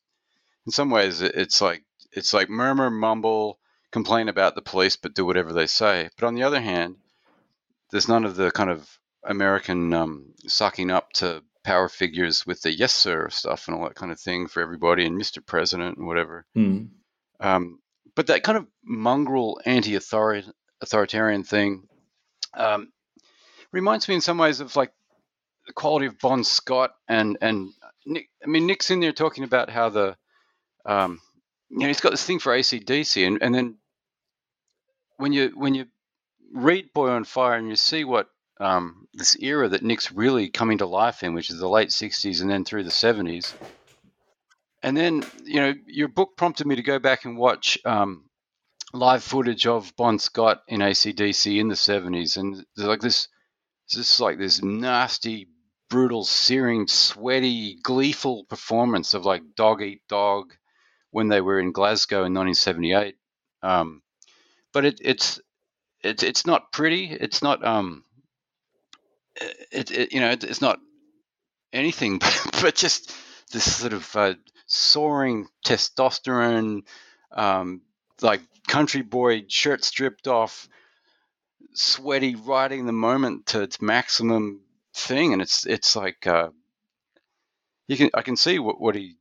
in some ways it's like, it's like murmur, mumble, complain about the police, but do whatever they say. But on the other hand, there's none of the kind of American um, sucking up to power figures with the yes sir stuff and all that kind of thing for everybody and Mr. President and whatever. Mm. Um, but that kind of mongrel anti-authoritarian thing um, reminds me in some ways of like the quality of Bon Scott and and Nick. I mean, Nick's in there talking about how the um, you know he's got this thing for ACDC, and and then when you when you read Boy on Fire and you see what um, this era that Nick's really coming to life in, which is the late '60s and then through the '70s. And then, you know, your book prompted me to go back and watch um, live footage of Bon Scott in ACDC in the '70s, and like this, this like this nasty, brutal, searing, sweaty, gleeful performance of like Dog Eat Dog when they were in Glasgow in 1978. Um, but it, it's it's it's not pretty. It's not um it, it you know, it's not anything but, but just this sort of uh, soaring testosterone, um, like country boy shirt stripped off, sweaty, riding the moment to its maximum thing, and it's it's like uh, you can I can see what what he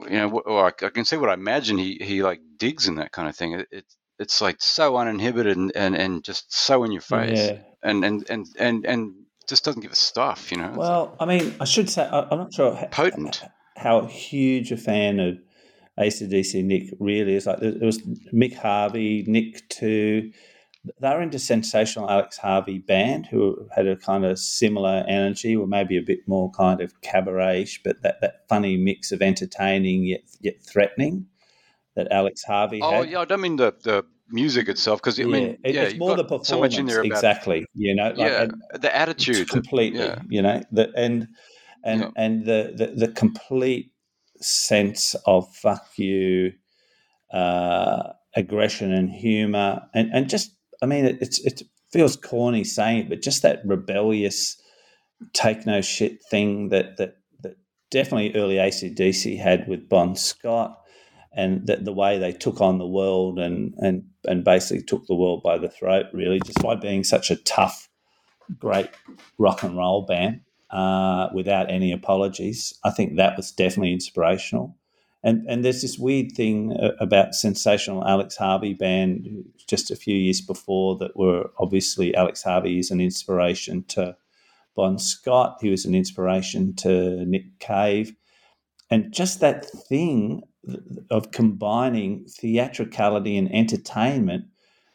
you know, or I, I, can see what I imagine he he like digs in that kind of thing. It, it it's like so uninhibited and, and, and just so in your face, yeah. and, and and and and just doesn't give a stuff, you know. Well, I mean, I should say I'm not sure potent how, how huge a fan of ACDC Nick really is. Like it was Mick Harvey, Nick too they were into sensational Alex Harvey band who had a kind of similar energy, or maybe a bit more kind of cabaret but that, that funny mix of entertaining yet yet threatening that Alex Harvey oh, had. yeah, I don't mean the, the music itself because I mean, yeah, it's more the performance. So much in there about, exactly, you know, like, yeah, the attitude, completely, yeah. you know, the, and and yeah. and the, the the complete sense of fuck you, uh, aggression and humor, and and just I mean, it, it's it feels corny saying it, but just that rebellious take no shit thing that that that definitely early ACDC had with Bon Scott, and that the way they took on the world and and and basically took the world by the throat, really, just by being such a tough, great rock and roll band uh, without any apologies. I think that was definitely inspirational. And and there's this weird thing uh, about sensational Alex Harvey band just a few years before that were obviously Alex Harvey is an inspiration to Bon Scott. He was an inspiration to Nick Cave, and just that thing of combining theatricality and entertainment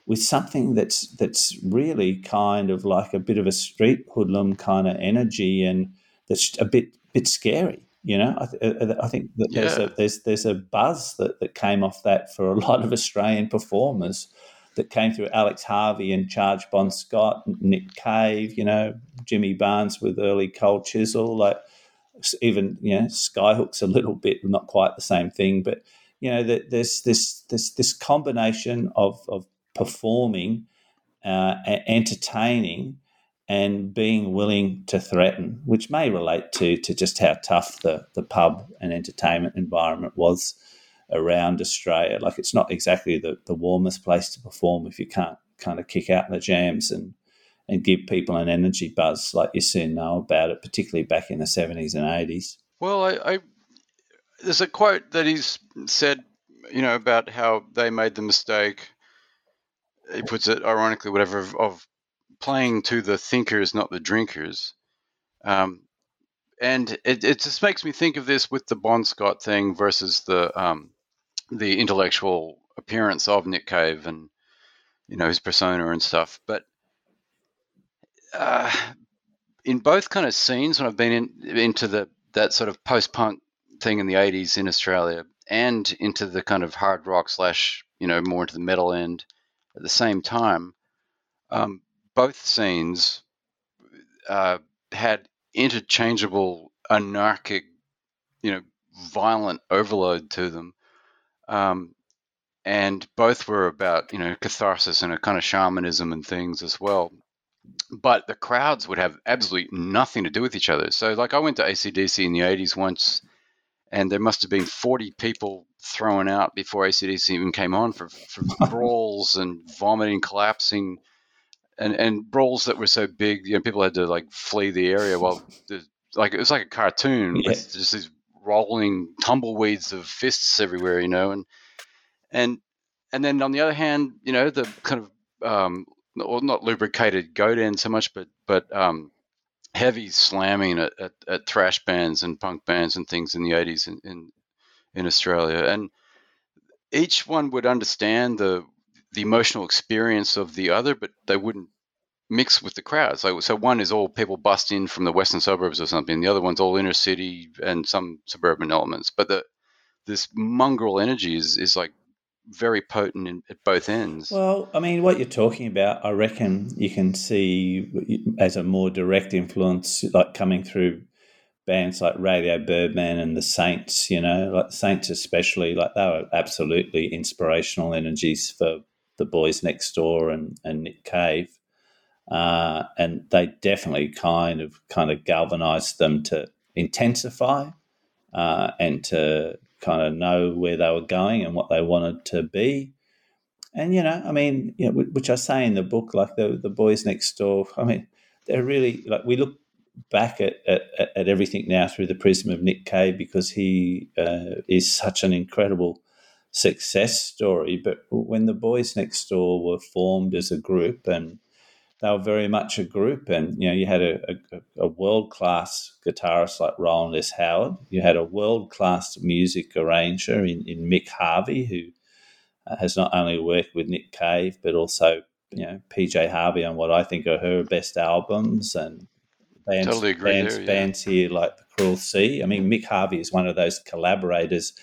with something that's that's really kind of like a bit of a street hoodlum kind of energy and that's a bit bit scary you know, I, th- uh, I think that yeah. there's a there's there's a buzz that, that came off that for a lot of Australian performers that came through Alex Harvey and Charge Bon Scott, Nick Cave, you know, Jimmy Barnes with early Cold Chisel, like even you know Skyhooks a little bit not quite the same thing, but you know that there's this this this combination of of performing, uh, entertaining, and being willing to threaten, which may relate to to just how tough the the pub and entertainment environment was around Australia. Like it's not exactly the, the warmest place to perform if you can't kind of kick out the jams and and give people an energy buzz like you soon know about it, particularly back in the seventies and eighties. Well, I, I there's a quote that he's said, you know, about how they made the mistake. He puts it ironically, whatever, of, of playing to the thinkers, not the drinkers. Um, and it, it just makes me think of this with the Bon Scott thing versus the um, the intellectual appearance of Nick Cave and you know his persona and stuff. But uh, in both kind of scenes, when I've been in, into the that sort of post punk thing in the '80s in Australia, and into the kind of hard rock slash you know more into the metal end at the same time, um, both scenes uh, had interchangeable anarchic, you know, violent overload to them. Um, and both were about, you know, catharsis and a kind of shamanism and things as well. But the crowds would have absolutely nothing to do with each other. So, like, I went to ACDC in the 80s once, and there must have been 40 people thrown out before ACDC even came on for, for brawls and vomiting, collapsing and and brawls that were so big, you know, people had to like flee the area. Well, like it was like a cartoon yeah. with just these rolling tumbleweeds of fists everywhere, you know, and and and then on the other hand, you know, the kind of um, or not lubricated goat end so much, but but um, heavy slamming at, at, at, thrash bands and punk bands and things in the 80s in, in, in Australia. And each one would understand the the emotional experience of the other, but they wouldn't mix with the crowd. So, so one is all people bust in from the western suburbs or something. The other one's all inner city and some suburban elements. But the this mongrel energy is is like very potent in, at both ends. Well, I mean, what you're talking about, I reckon you can see as a more direct influence, like coming through bands like Radio Birdman and the Saints. You know, like Saints especially, like they were absolutely inspirational energies for the boys next door and, and Nick Cave. Uh, and they definitely kind of kind of galvanized them to intensify uh, and to kind of know where they were going and what they wanted to be. And you know, I mean, you know, which I say in the book, like the the boys next door. I mean, they're really like we look back at, at, at everything now through the prism of Nick Cave because he uh, is such an incredible success story. But when the boys next door were formed as a group and they were very much a group, and you know, you had a, a, a world class guitarist like Rowland S. Howard. You had a world class music arranger in, in Mick Harvey, who uh, has not only worked with Nick Cave but also you know PJ Harvey on what I think are her best albums and bands, totally bands, there, yeah. bands here like the Cruel Sea. I mean, Mick Harvey is one of those collaborators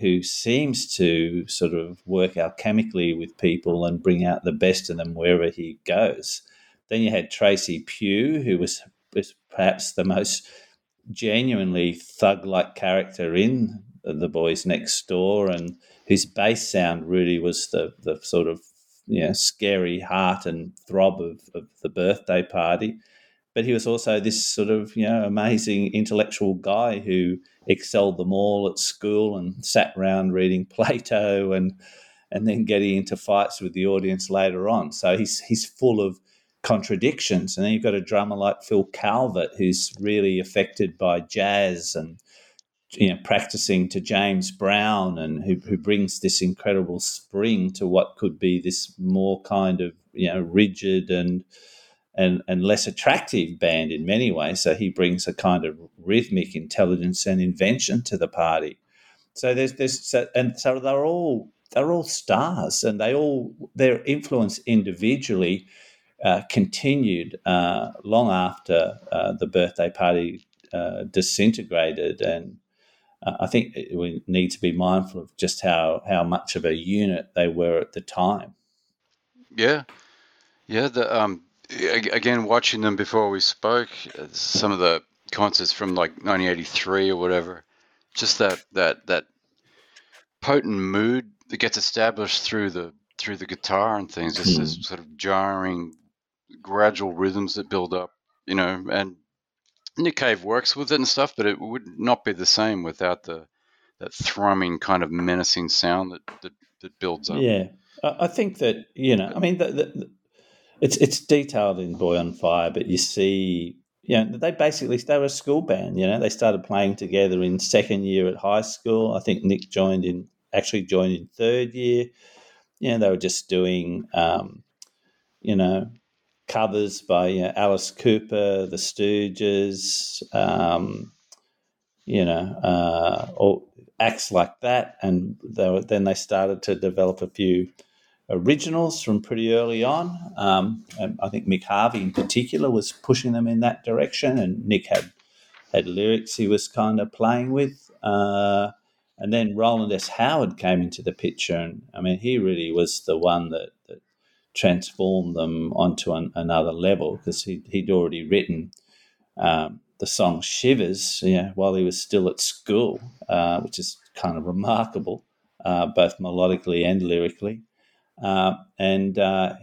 who seems to sort of work alchemically with people and bring out the best in them wherever he goes. Then you had Tracy Pew, who was, was perhaps the most genuinely thug-like character in the boys next door, and whose bass sound really was the the sort of you know scary heart and throb of, of the birthday party but he was also this sort of you know amazing intellectual guy who excelled them all at school and sat around reading Plato and and then getting into fights with the audience later on. So he's he's full of contradictions. And then you've got a drummer like Phil Calvert who's really affected by jazz and you know practicing to James Brown and who, who brings this incredible spring to what could be this more kind of you know rigid and and, and less attractive band in many ways. So he brings a kind of rhythmic intelligence and invention to the party. So there's this, so, and so they're all they're all stars, and they all their influence individually uh, continued uh, long after uh, the birthday party uh, disintegrated. And uh, I think we need to be mindful of just how how much of a unit they were at the time. Yeah, yeah. The um, again watching them before we spoke uh, some of the concerts from like 1983 or whatever just that that that potent mood that gets established through the through the guitar and things just this sort of jarring gradual rhythms that build up you know and Nick Cave works with it and stuff but it would not be the same without the that thrumming kind of menacing sound that that, that builds up. Yeah. I think that you know I mean the, the it's it's detailed in Boy on Fire, but you see, you know, they basically they were a school band. You know, they started playing together in second year at high school. I think Nick joined in actually joined in third year. You know, they were just doing, um, you know, covers by you know, Alice Cooper, The Stooges, um, you know, uh, or acts like that, and they were, then they started to develop a few originals from pretty early on. Um, I think Mick Harvey in particular was pushing them in that direction, and Nick had had lyrics he was kind of playing with. Uh, and then Rowland S. Howard came into the picture, and I mean, he really was the one that, that transformed them onto an, another level because he, he'd already written um, the song Shivers you know, while he was still at school, uh, which is kind of remarkable, uh, both melodically and lyrically. Uh, and uh,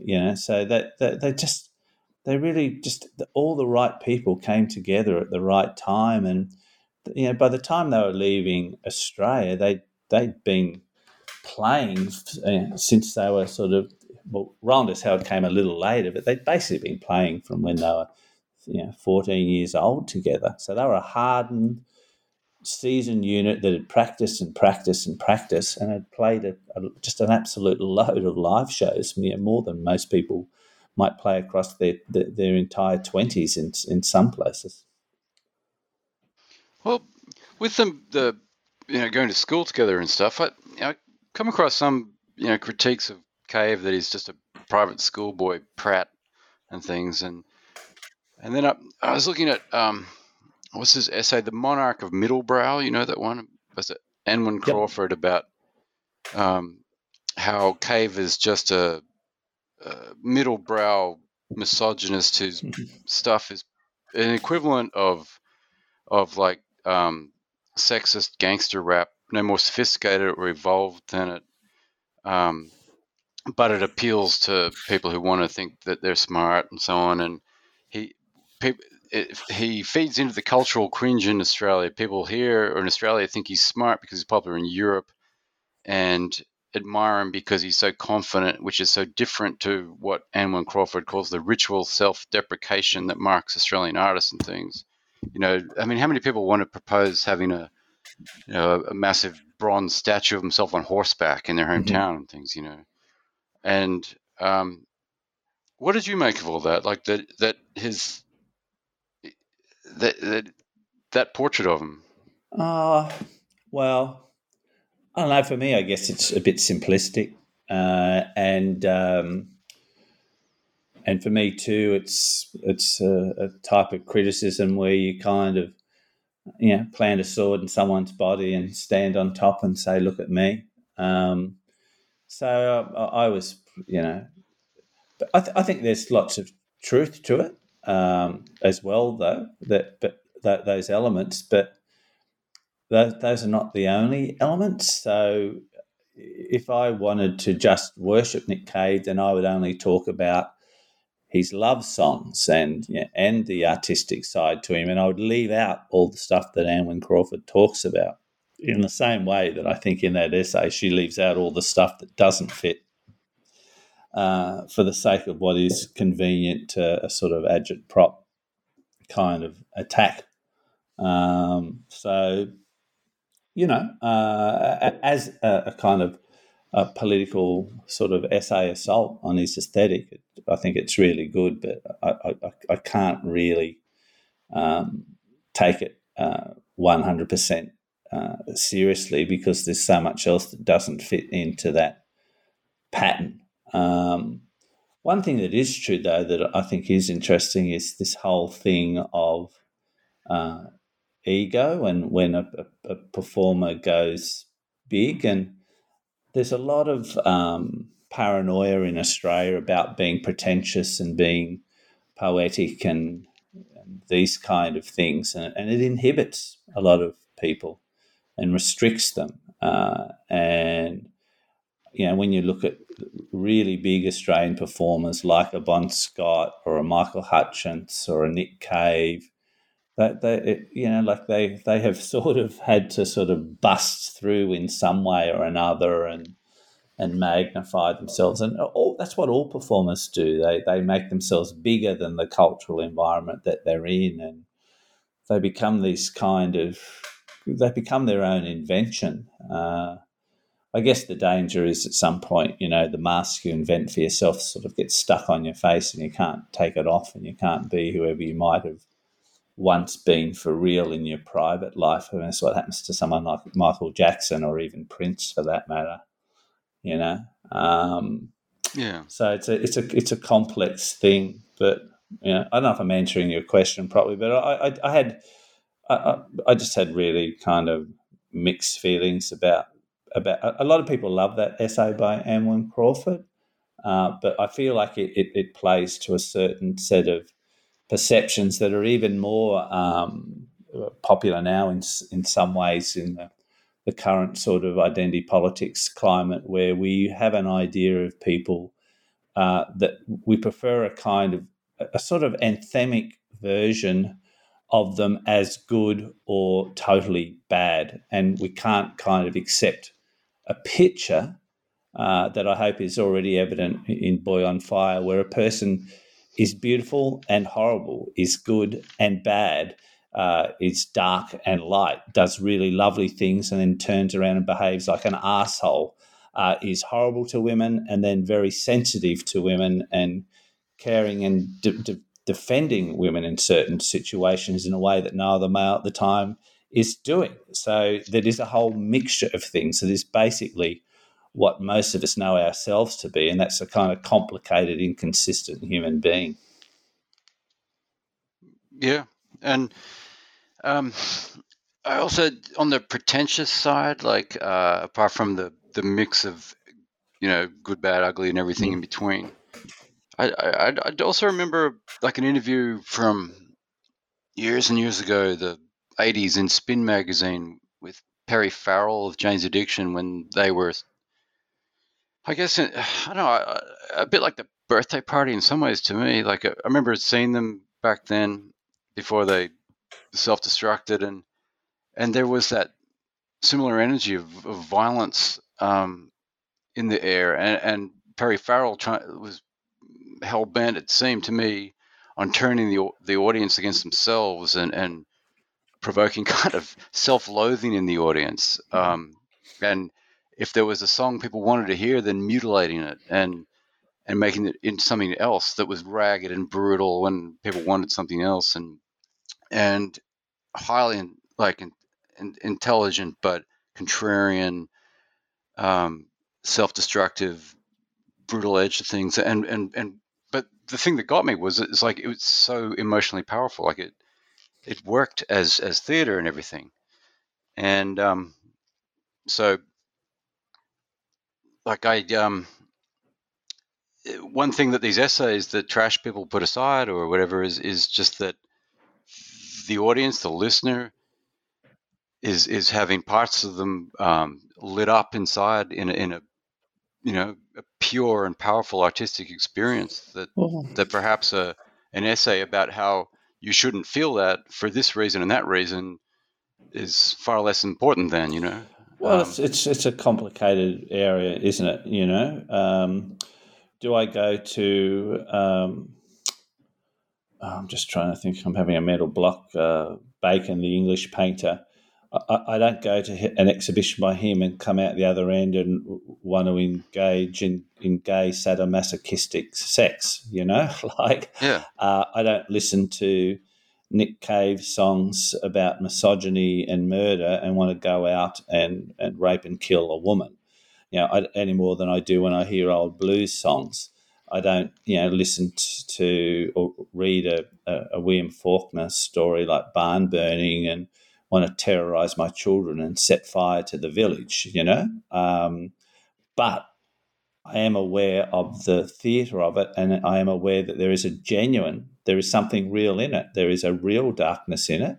you know, so that, that they just they really just all the right people came together at the right time, and you know, by the time they were leaving Australia, they they'd been playing since they were sort of well, Rowland S. Howard came a little later, but they'd basically been playing from when they were you know 14 years old together. So they were a hardened seasoned unit that had practiced and practiced and practiced and had played a, a, just an absolute load of live shows, you know, more than most people might play across their their, their entire twenties in in some places. Well, with them, the you know going to school together and stuff, I you know, come across some you know critiques of Cave that he's just a private schoolboy prat and things, and and then I, I was looking at um, what's his essay, The Monarch of Middlebrow? You know that one? Was it Anwen Crawford yep. about um, how Cave is just a, a middlebrow misogynist whose stuff is an equivalent of of like um, sexist gangster rap, no more sophisticated or evolved than it. Um, but it appeals to people who want to think that they're smart and so on. And he, people, it, he feeds into the cultural cringe in Australia. People here or in Australia think he's smart because he's popular in Europe, and admire him because he's so confident, which is so different to what Anne Crawford calls the ritual self-deprecation that marks Australian artists and things. You know, I mean, how many people want to propose having a you know a massive bronze statue of himself on horseback in their hometown mm-hmm. and things, you know? And um, what did you make of all that? Like that that his that that, that portrait of him. Uh well, I don't know. For me, I guess it's a bit simplistic, uh, and um, and for me too, it's it's a, a, type of criticism where you kind of you know plant a sword in someone's body and stand on top and say, "Look at me." Um, so I, I was, you know, I, th- I think there's lots of truth to it um, as well, though that but that, those elements, but those, those are not the only elements. So if I wanted to just worship Nick Cave, then I would only talk about his love songs and and the artistic side to him, and I would leave out all the stuff that Anne Crawford talks about. In the same way that I think in that essay she leaves out all the stuff that doesn't fit uh, for the sake of what is convenient to a sort of agitprop kind of attack. Um, so, you know, uh, as a, a, kind of a political sort of essay assault on his aesthetic, I think it's really good, but I, I, I can't really um, take it uh, 100% uh, seriously because there's so much else that doesn't fit into that pattern. Um, one thing that is true, though, that I think is interesting is this whole thing of uh, ego and when a, a, performer goes big. And there's a lot of um, paranoia in Australia about being pretentious and being poetic and, and these kind of things. And, and, it inhibits a lot of people and restricts them. Uh, and you know, when you look at really big Australian performers like a Bon Scott or a Michael Hutchence or a Nick Cave, that they, you know, like they they have sort of had to sort of bust through in some way or another and and magnify themselves, and all, that's what all performers do. They they make themselves bigger than the cultural environment that they're in, and they become these kind of they become their own invention. Uh, I guess the danger is at some point, you know, the mask you invent for yourself sort of gets stuck on your face and you can't take it off and you can't be whoever you might have once been for real in your private life. I mean, that's what happens to someone like Michael Jackson or even Prince for that matter, you know. Um, yeah. So it's a it's a it's a complex thing, but you know, I don't know if I'm answering your question properly, but I I, I had I, I just had really kind of mixed feelings about about a lot of people love that essay by Anne Crawford, uh, but I feel like it, it, it, plays to a certain set of perceptions that are even more um, popular now in in some ways in the, the current sort of identity politics climate, where we have an idea of people uh, that we prefer a kind of a sort of anthemic version of them as good or totally bad, and we can't kind of accept a picture uh, that I hope is already evident in Boy on Fire, where a person is beautiful and horrible, is good and bad, uh, is dark and light, does really lovely things, and then turns around and behaves like an asshole. Uh, is horrible to women and then very sensitive to women and caring and de- de- defending women in certain situations in a way that no other male at the time is doing. So there is a whole mixture of things. So there's basically what most of us know ourselves to be, and that's a kind of complicated, inconsistent human being. Yeah, and um, I also on the pretentious side, like uh, apart from the the mix of you know good, bad, ugly, and everything mm. in between. I, I I also remember like an interview from years and years ago. The 80s in Spin magazine with Perry Farrell of Jane's Addiction when they were, I guess, I don't know, a, bit like the birthday party in some ways to me. Like I remember seeing them back then, before they self-destructed, and and there was that similar energy of, of violence um, in the air, and, and Perry Farrell try, was hell bent. It seemed to me on turning the the audience against themselves and and provoking kind of self-loathing in the audience. Um, and if there was a song people wanted to hear, then mutilating it and and making it into something else that was ragged and brutal when people wanted something else and and highly like in, in, intelligent but contrarian, um, self-destructive, brutal edge to things. And and and but the thing that got me was it's like it was so emotionally powerful. Like it it worked as as theater and everything. And um, so like I um one thing that these essays that trash people put aside or whatever is is just that the audience, the listener, is is having parts of them um, lit up inside in a, in a you know a pure and powerful artistic experience that well, that perhaps a an essay about how you shouldn't feel that for this reason and that reason is far less important than you know well, um, it's, it's, it's a complicated area, isn't it? You know, um, do I go to? Um, I'm just trying to think. I'm having a mental block. Uh, Bacon, the English painter. I, I, don't go to an exhibition by him and come out the other end and want to engage in, in gay sadomasochistic sex. You know, like yeah. uh, I don't listen to Nick Cave songs about misogyny and murder and want to go out and, and rape and kill a woman, you know, I, any more than I do when I hear old blues songs. I don't, you know, listen to or read a, a, a William Faulkner story like Barn Burning and want to terrorize my children and set fire to the village, you know. Um, but I am aware of the theatre of it, and I am aware that there is a genuine there is something real in it. There is a real darkness in it,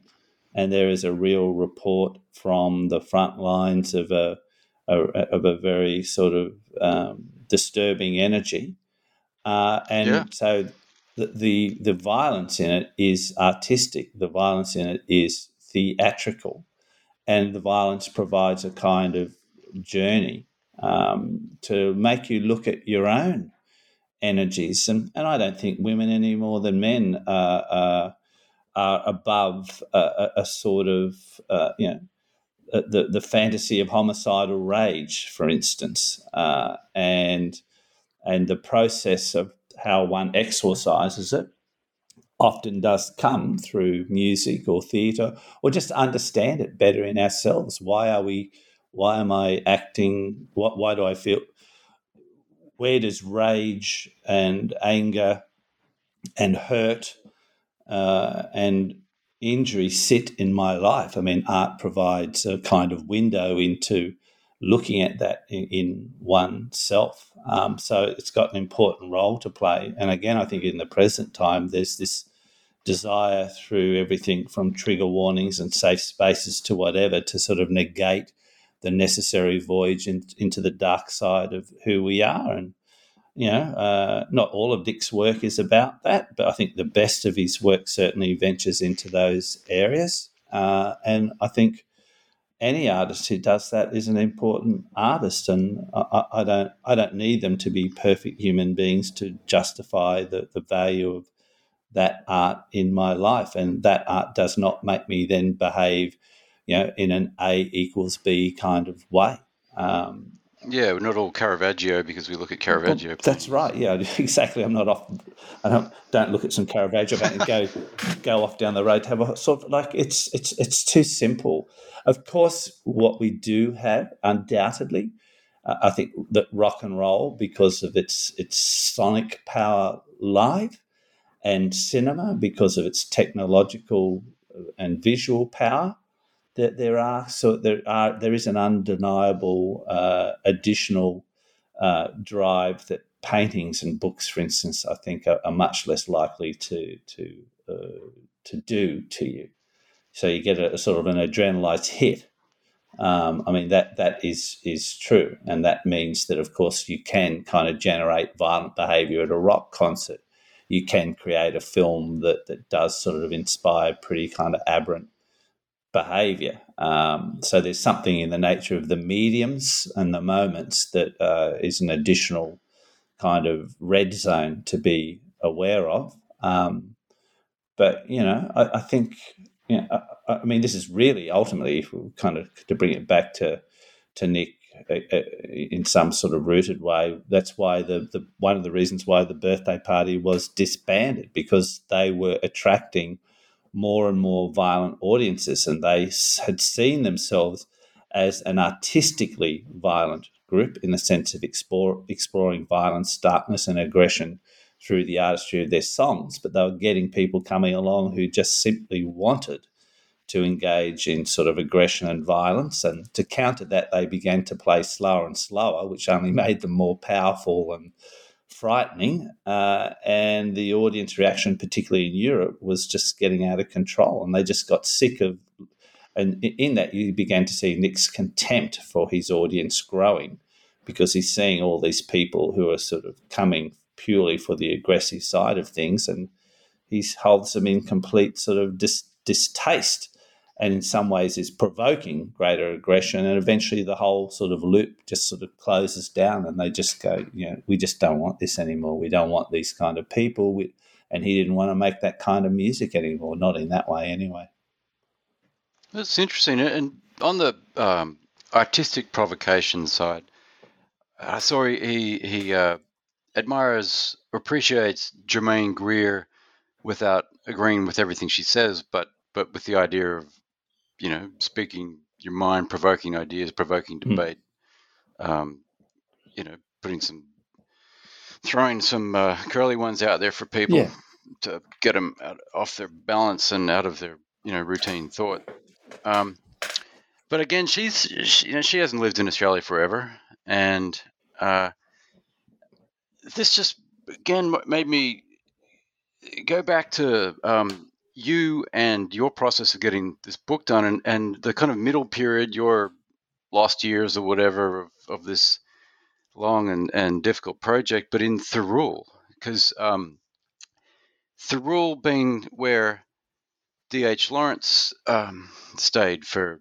and there is a real report from the front lines of a, a of a very sort of um, disturbing energy, uh, and yeah. so the, the the violence in it is artistic. The violence in it is theatrical, and the violence provides a kind of journey um, to make you look at your own energies. And, and I don't think women any more than men are, are, are above a, a, sort of, uh, you know, the, the fantasy of homicidal rage, for instance, uh, and and the process of how one exorcises it often does come through music or theatre or just understand it better in ourselves. Why are we? Why am I acting? What? Why do I feel? where does rage and anger and hurt uh, and injury sit in my life? I mean, art provides a kind of window into looking at that in, in oneself. Um, so it's got an important role to play. And again, I think in the present time, there's this desire through everything from trigger warnings and safe spaces to whatever to sort of negate the necessary voyage in, into the dark side of who we are. And, you know, uh, not all of Dick's work is about that, but I think the best of his work certainly ventures into those areas. Uh, and I think any artist who does that is an important artist, and I, I, don't I don't need them to be perfect human beings to justify the, the value of that art in my life, and that art does not make me then behave you know, in an A equals B kind of way. Um, yeah, we're not all Caravaggio because we look at Caravaggio. Well, that's right. Yeah, exactly. I'm not off. I don't don't look at some Caravaggio and go go off down the road to have a sort of like it's it's it's too simple. Of course, what we do have undoubtedly, uh, I think that rock and roll because of its its sonic power live, and cinema because of its technological and visual power that there are so there are there is an undeniable uh, additional uh, drive that paintings and books, for instance, I think are, are much less likely to to uh, to do to you. So you get a, a sort of an adrenalized hit. Um, I mean that that is is true, and that means that of course you can kind of generate violent behaviour at a rock concert. You can create a film that that does sort of inspire pretty kind of aberrant behavior. Um, so there's something in the nature of the mediums and the moments that uh, is an additional kind of red zone to be aware of. Um, but you know, I, I think you know, I, I, mean, this is really ultimately, kind of to bring it back to to Nick in some sort of rooted way. That's why the, the one of the reasons why the birthday party was disbanded because they were attracting more and more violent audiences, and they had seen themselves as an artistically violent group in the sense of explore, exploring violence, darkness, and aggression through the artistry of their songs. But they were getting people coming along who just simply wanted to engage in sort of aggression and violence. And to counter that, they began to play slower and slower, which only made them more powerful and frightening. Uh, and the audience reaction, particularly in Europe, was just getting out of control. And they just got sick of. And in that, you began to see Nick's contempt for his audience growing because he's seeing all these people who are sort of coming purely for the aggressive side of things. And he holds them in complete sort of dis- distaste and in some ways is provoking greater aggression and eventually the whole sort of loop just sort of closes down and they just go you know we just don't want this anymore. We don't want these kind of people. We, and he didn't want to make that kind of music anymore not in that way anyway. That's interesting and on the um, artistic provocation side i saw he he uh, admires appreciates germaine greer without agreeing with everything she says but but with the idea of you know, speaking your mind, provoking ideas, provoking hmm. debate. Mm. Um, you know, putting some, throwing some uh, curly ones out there for people yeah. to get them out, off their balance and out of their, you know, routine thought. Um, but again, she's, she, you know, she hasn't lived in Australia forever, and uh, this just again made me go back to um, you and your process of getting this book done and, and the kind of middle period, your lost years or whatever of, of this long and, and difficult project, but in Thirroul, because um, Thirroul being where D.H. Lawrence um, stayed for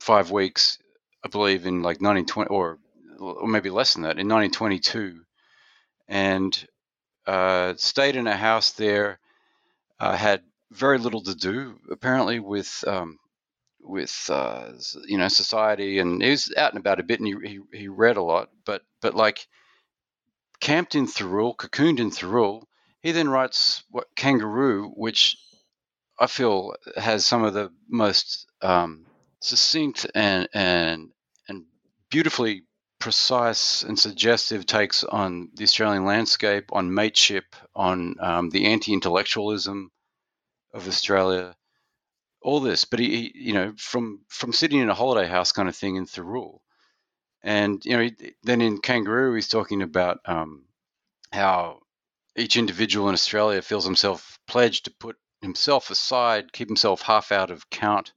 five weeks, I believe, in like 1920 or, or maybe less than that, in 1922, and uh, stayed in a house there, uh, had very little to do apparently with um, with uh, you know society, and he was out and about a bit, and he, he, he read a lot, but but like camped in Thirroul, cocooned in Thirroul. He then writes what Kangaroo, which I feel has some of the most um, succinct and and and beautifully precise and suggestive takes on the Australian landscape, on mateship, on um, the anti-intellectualism of Australia, all this. But he, he, you know, from from sitting in a holiday house kind of thing in Thirroul, and you know, he, then in Kangaroo, he's talking about um, how each individual in Australia feels himself pledged to put himself aside, keep himself half out of count.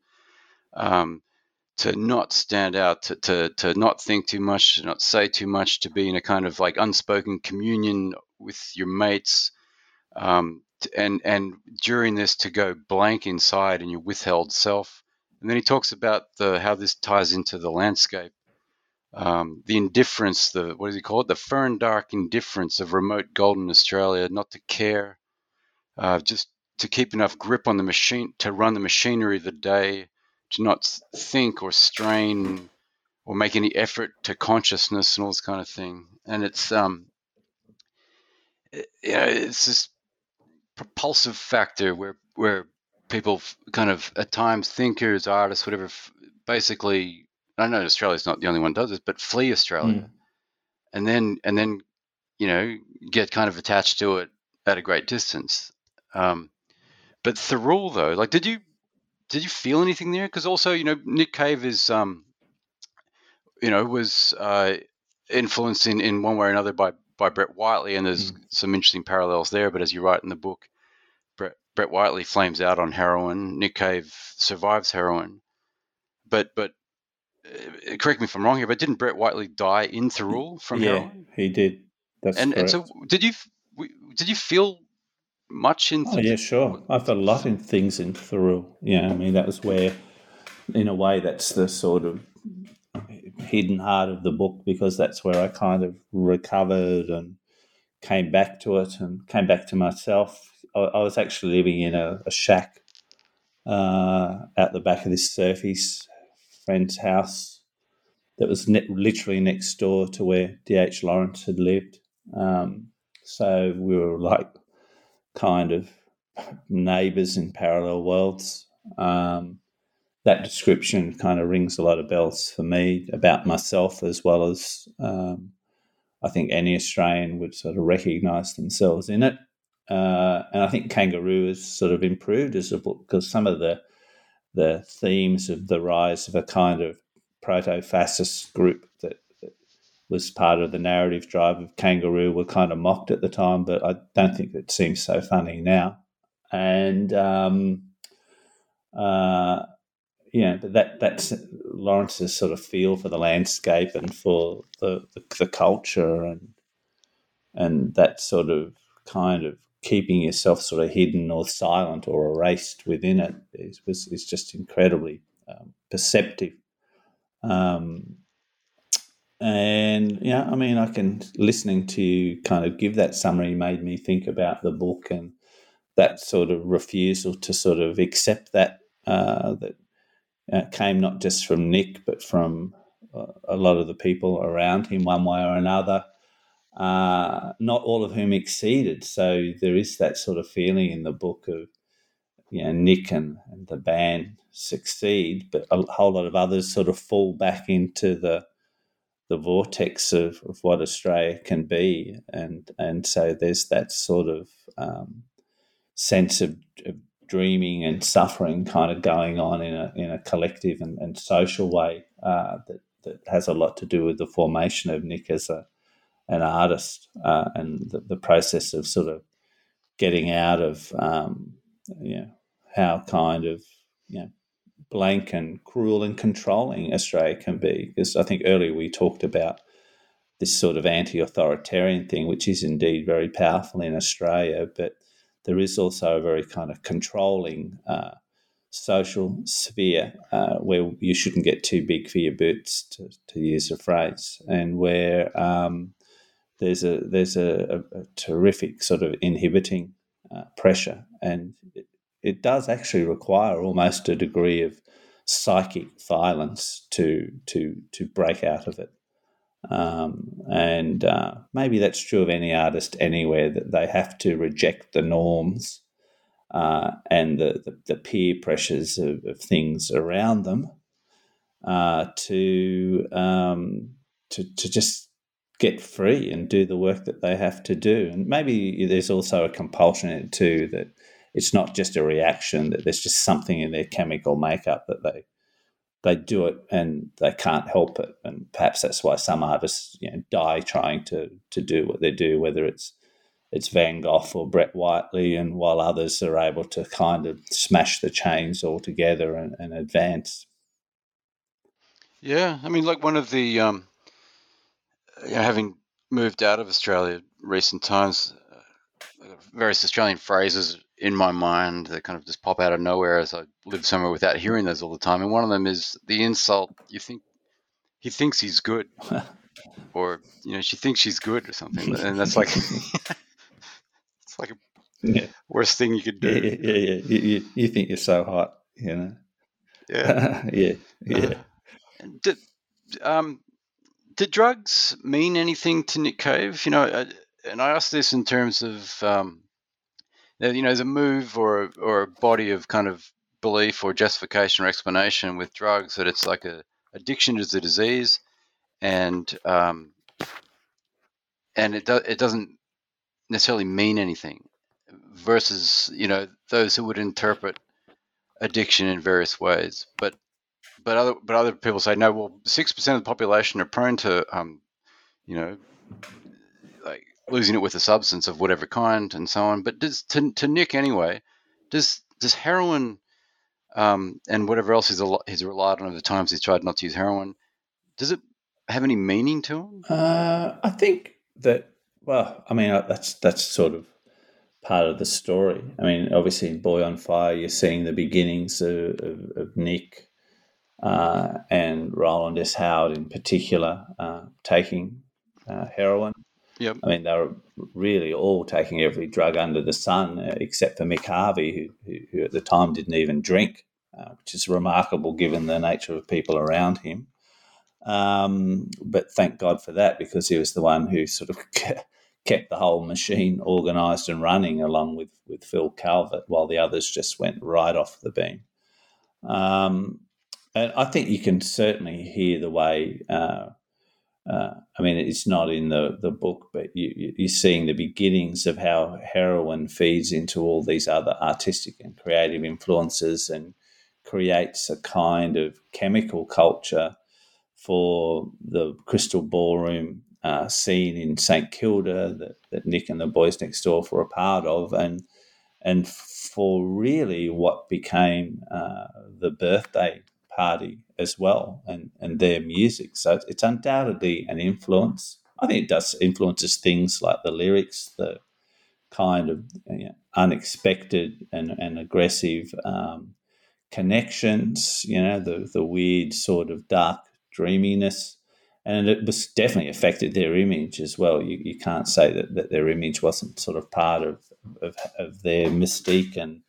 Um, to not stand out, to, to, to not think too much, to not say too much, to be in a kind of like unspoken communion with your mates, um, and and during this to go blank inside and your withheld self. And then he talks about the how this ties into the landscape, um, the indifference, the what does he call it? The fern dark indifference of remote golden Australia, not to care, uh, just to keep enough grip on the machine to run the machinery of the day, to not think or strain or make any effort to consciousness and all this kind of thing. And it's um, you know, it's just propulsive factor where where people kind of at times thinkers, artists, whatever, basically. I know Australia's not the only one does this, but flee Australia, mm. and then and then you know get kind of attached to it at a great distance. Um, but Thirroul though, like, did you did you feel anything there? Because also, you know, Nick Cave is, um, you know, was uh, influenced in, in one way or another by by Brett Whiteley, and there's mm. some interesting parallels there. But as you write in the book, Brett, Brett Whiteley flames out on heroin. Nick Cave survives heroin, but but uh, correct me if I'm wrong here, but didn't Brett Whiteley die in Thirroul from yeah, heroin? he did. That's and correct. and so did you did you feel much in? Oh, yeah, sure. I felt a lot in things in Thirroul. Yeah, I mean that was where, in a way, that's the sort of hidden heart of the book because that's where I kind of recovered and came back to it and came back to myself. I, I was actually living in a, a shack uh, out the back of this surfy's friend's house that was ne- literally next door to where D.H. Lawrence had lived. Um, so we were like kind of neighbours in parallel worlds. Um, that description kind of rings a lot of bells for me about myself as well as um, I think any Australian would sort of recognise themselves in it. Uh, and I think Kangaroo has sort of improved as a book because some of the the themes of the rise of a kind of proto-fascist group that, that, was part of the narrative drive of Kangaroo were kind of mocked at the time, but I don't think it seems so funny now. And um, uh, yeah, but that that's Lawrence's sort of feel for the landscape and for the, the, the culture and and that sort of kind of keeping yourself sort of hidden or silent or erased within it is was is just incredibly um, perceptive. Um, and yeah, I mean, I can listening to you kind of give that summary made me think about the book and that sort of refusal to sort of accept that uh, that uh, came not just from Nick, but from uh, a lot of the people around him, one way or another. Uh, not all of whom exceeded. So there is that sort of feeling in the book of, you know, Nick and, and the band succeed, but a whole lot of others sort of fall back into the the vortex of, of what Australia can be, and and so there's that sort of um, sense of, of dreaming and suffering kind of going on in a in a collective and, and social way uh, that that has a lot to do with the formation of Nick as a an artist uh, and the, the, process of sort of getting out of um, you know how kind of you know blank and cruel and controlling Australia can be. Because I think earlier we talked about this sort of anti-authoritarian thing which is indeed very powerful in Australia but there is also a very kind of controlling uh, social sphere uh, where you shouldn't get too big for your boots, to, to use a phrase, and where um, there's a there's a, a, a, terrific sort of inhibiting uh, pressure, and it, it does actually require almost a degree of psychic violence to to to break out of it. Um, and uh, maybe that's true of any artist anywhere that they have to reject the norms uh, and the, the, the, peer pressures of, of, things around them uh, to, um, to, to just get free and do the work that they have to do. And maybe there's also a compulsion in it too that it's not just a reaction, that there's just something in their chemical makeup that they they do it and they can't help it. And perhaps that's why some artists you know, die trying to to do what they do, whether it's it's Van Gogh or Brett Whiteley, and while others are able to kind of smash the chains altogether and, and advance. Yeah, I mean, like one of the um, you know, having moved out of Australia recent times, uh, various Australian phrases in my mind that kind of just pop out of nowhere as I live somewhere without hearing those all the time. And one of them is the insult. You think he thinks he's good, or you know, she thinks she's good or something, and that's like it's like a yeah. worst thing you could do. Yeah, yeah, yeah. You, you, you think you're so hot, you know? Yeah, yeah, yeah. Uh, did um, did drugs mean anything to Nick Cave? You know, uh, and I ask this in terms of um, you know, there's a move or or a body of kind of belief or justification or explanation with drugs that it's like a addiction is a disease, and um, and it do, it doesn't necessarily mean anything. Versus, you know, those who would interpret addiction in various ways, but but other but other people say no. Well, six percent of the population are prone to, um, you know, like losing it with a substance of whatever kind and so on. But does to, to Nick anyway, does does heroin um, and whatever else he's he's relied on over the times he's tried not to use heroin, does it have any meaning to him? Uh, I think that well, I mean uh, that's that's sort of part of the story. I mean, obviously in Boy on Fire, you're seeing the beginnings of, of, of Nick uh, and Rowland S. Howard in particular uh, taking uh, heroin. Yep. I mean, they were really all taking every drug under the sun, uh, except for Mick Harvey, who, who, who, at the time didn't even drink, uh, which is remarkable given the nature of people around him. Um, but thank God for that because he was the one who sort of kept the whole machine organised and running along with, with Phil Calvert while the others just went right off the beam. Um, and I think you can certainly hear the way. Uh, uh, I mean, it's not in the, the book, but you, you're seeing the beginnings of how heroin feeds into all these other artistic and creative influences and creates a kind of chemical culture for the Crystal Ballroom uh, scene in St Kilda that, that Nick and the boys next door were a part of, and and for really what became uh, the birthday party as well, and and their music. So it's undoubtedly an influence. I think it does influences things like the lyrics, the kind of you know, unexpected and, and aggressive um, connections. You know, the the weird sort of dark dreaminess. And it was definitely affected their image as well. You, you can't say that, that their image wasn't sort of part of, of, of their mystique and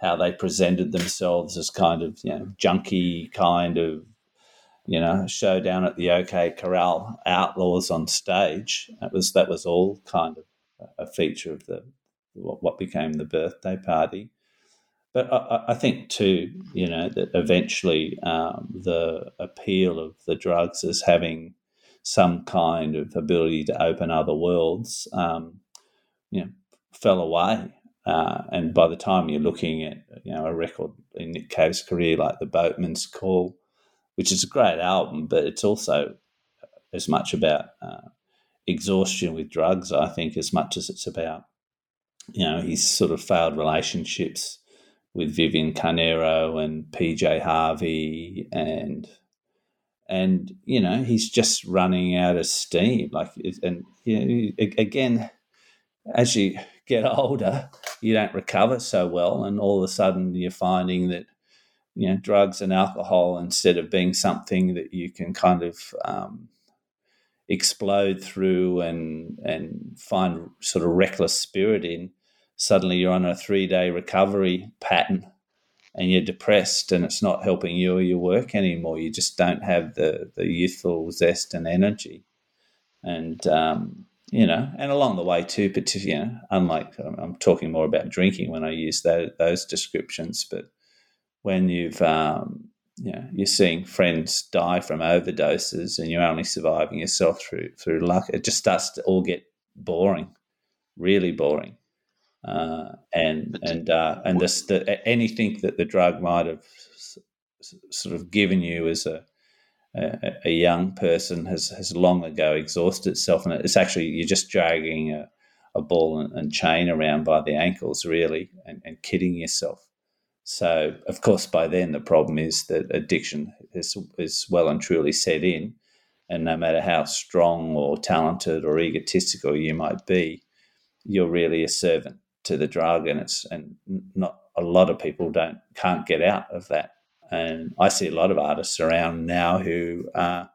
how they presented themselves as kind of, you know, junky kind of, you know, showdown at the OK Corral outlaws on stage. That was that was all kind of a feature of the what, became the birthday party. But I, I, think too, you know, that eventually um, the appeal of the drugs as having some kind of ability to open other worlds, um, you know, fell away. Uh, and by the time you're looking at, you know, a record in Nick Cave's career like The Boatman's Call, which is a great album, but it's also as much about uh, exhaustion with drugs, I think, as much as it's about, you know, his sort of failed relationships with Viviane Carneiro and PJ Harvey and and you know he's just running out of steam like and you know, again as you get older you don't recover so well and all of a sudden you're finding that you know drugs and alcohol instead of being something that you can kind of um, explode through and and find sort of reckless spirit in suddenly you're on a three day recovery pattern and you're depressed and it's not helping you or your work anymore. You just don't have the, the youthful zest and energy. And, um, you know, and along the way too, particularly, you know, unlike I'm talking more about drinking when I use that, those descriptions, but when you've, um, you know, you're seeing friends die from overdoses and you're only surviving yourself through through luck, it just starts to all get boring, really boring. Uh, and and uh, and this the, anything that the drug might have sort of given you as a a, young person has has long ago exhausted itself, and it's actually you're just dragging a, a ball and, and, chain around by the ankles, really, and, and kidding yourself. So, of course, by then the problem is that addiction is is well and truly set in, and no matter how strong or talented or egotistical you might be, you're really a servant to the drug, and it's and not a lot of people don't can't get out of that. And I see a lot of artists around now who uh,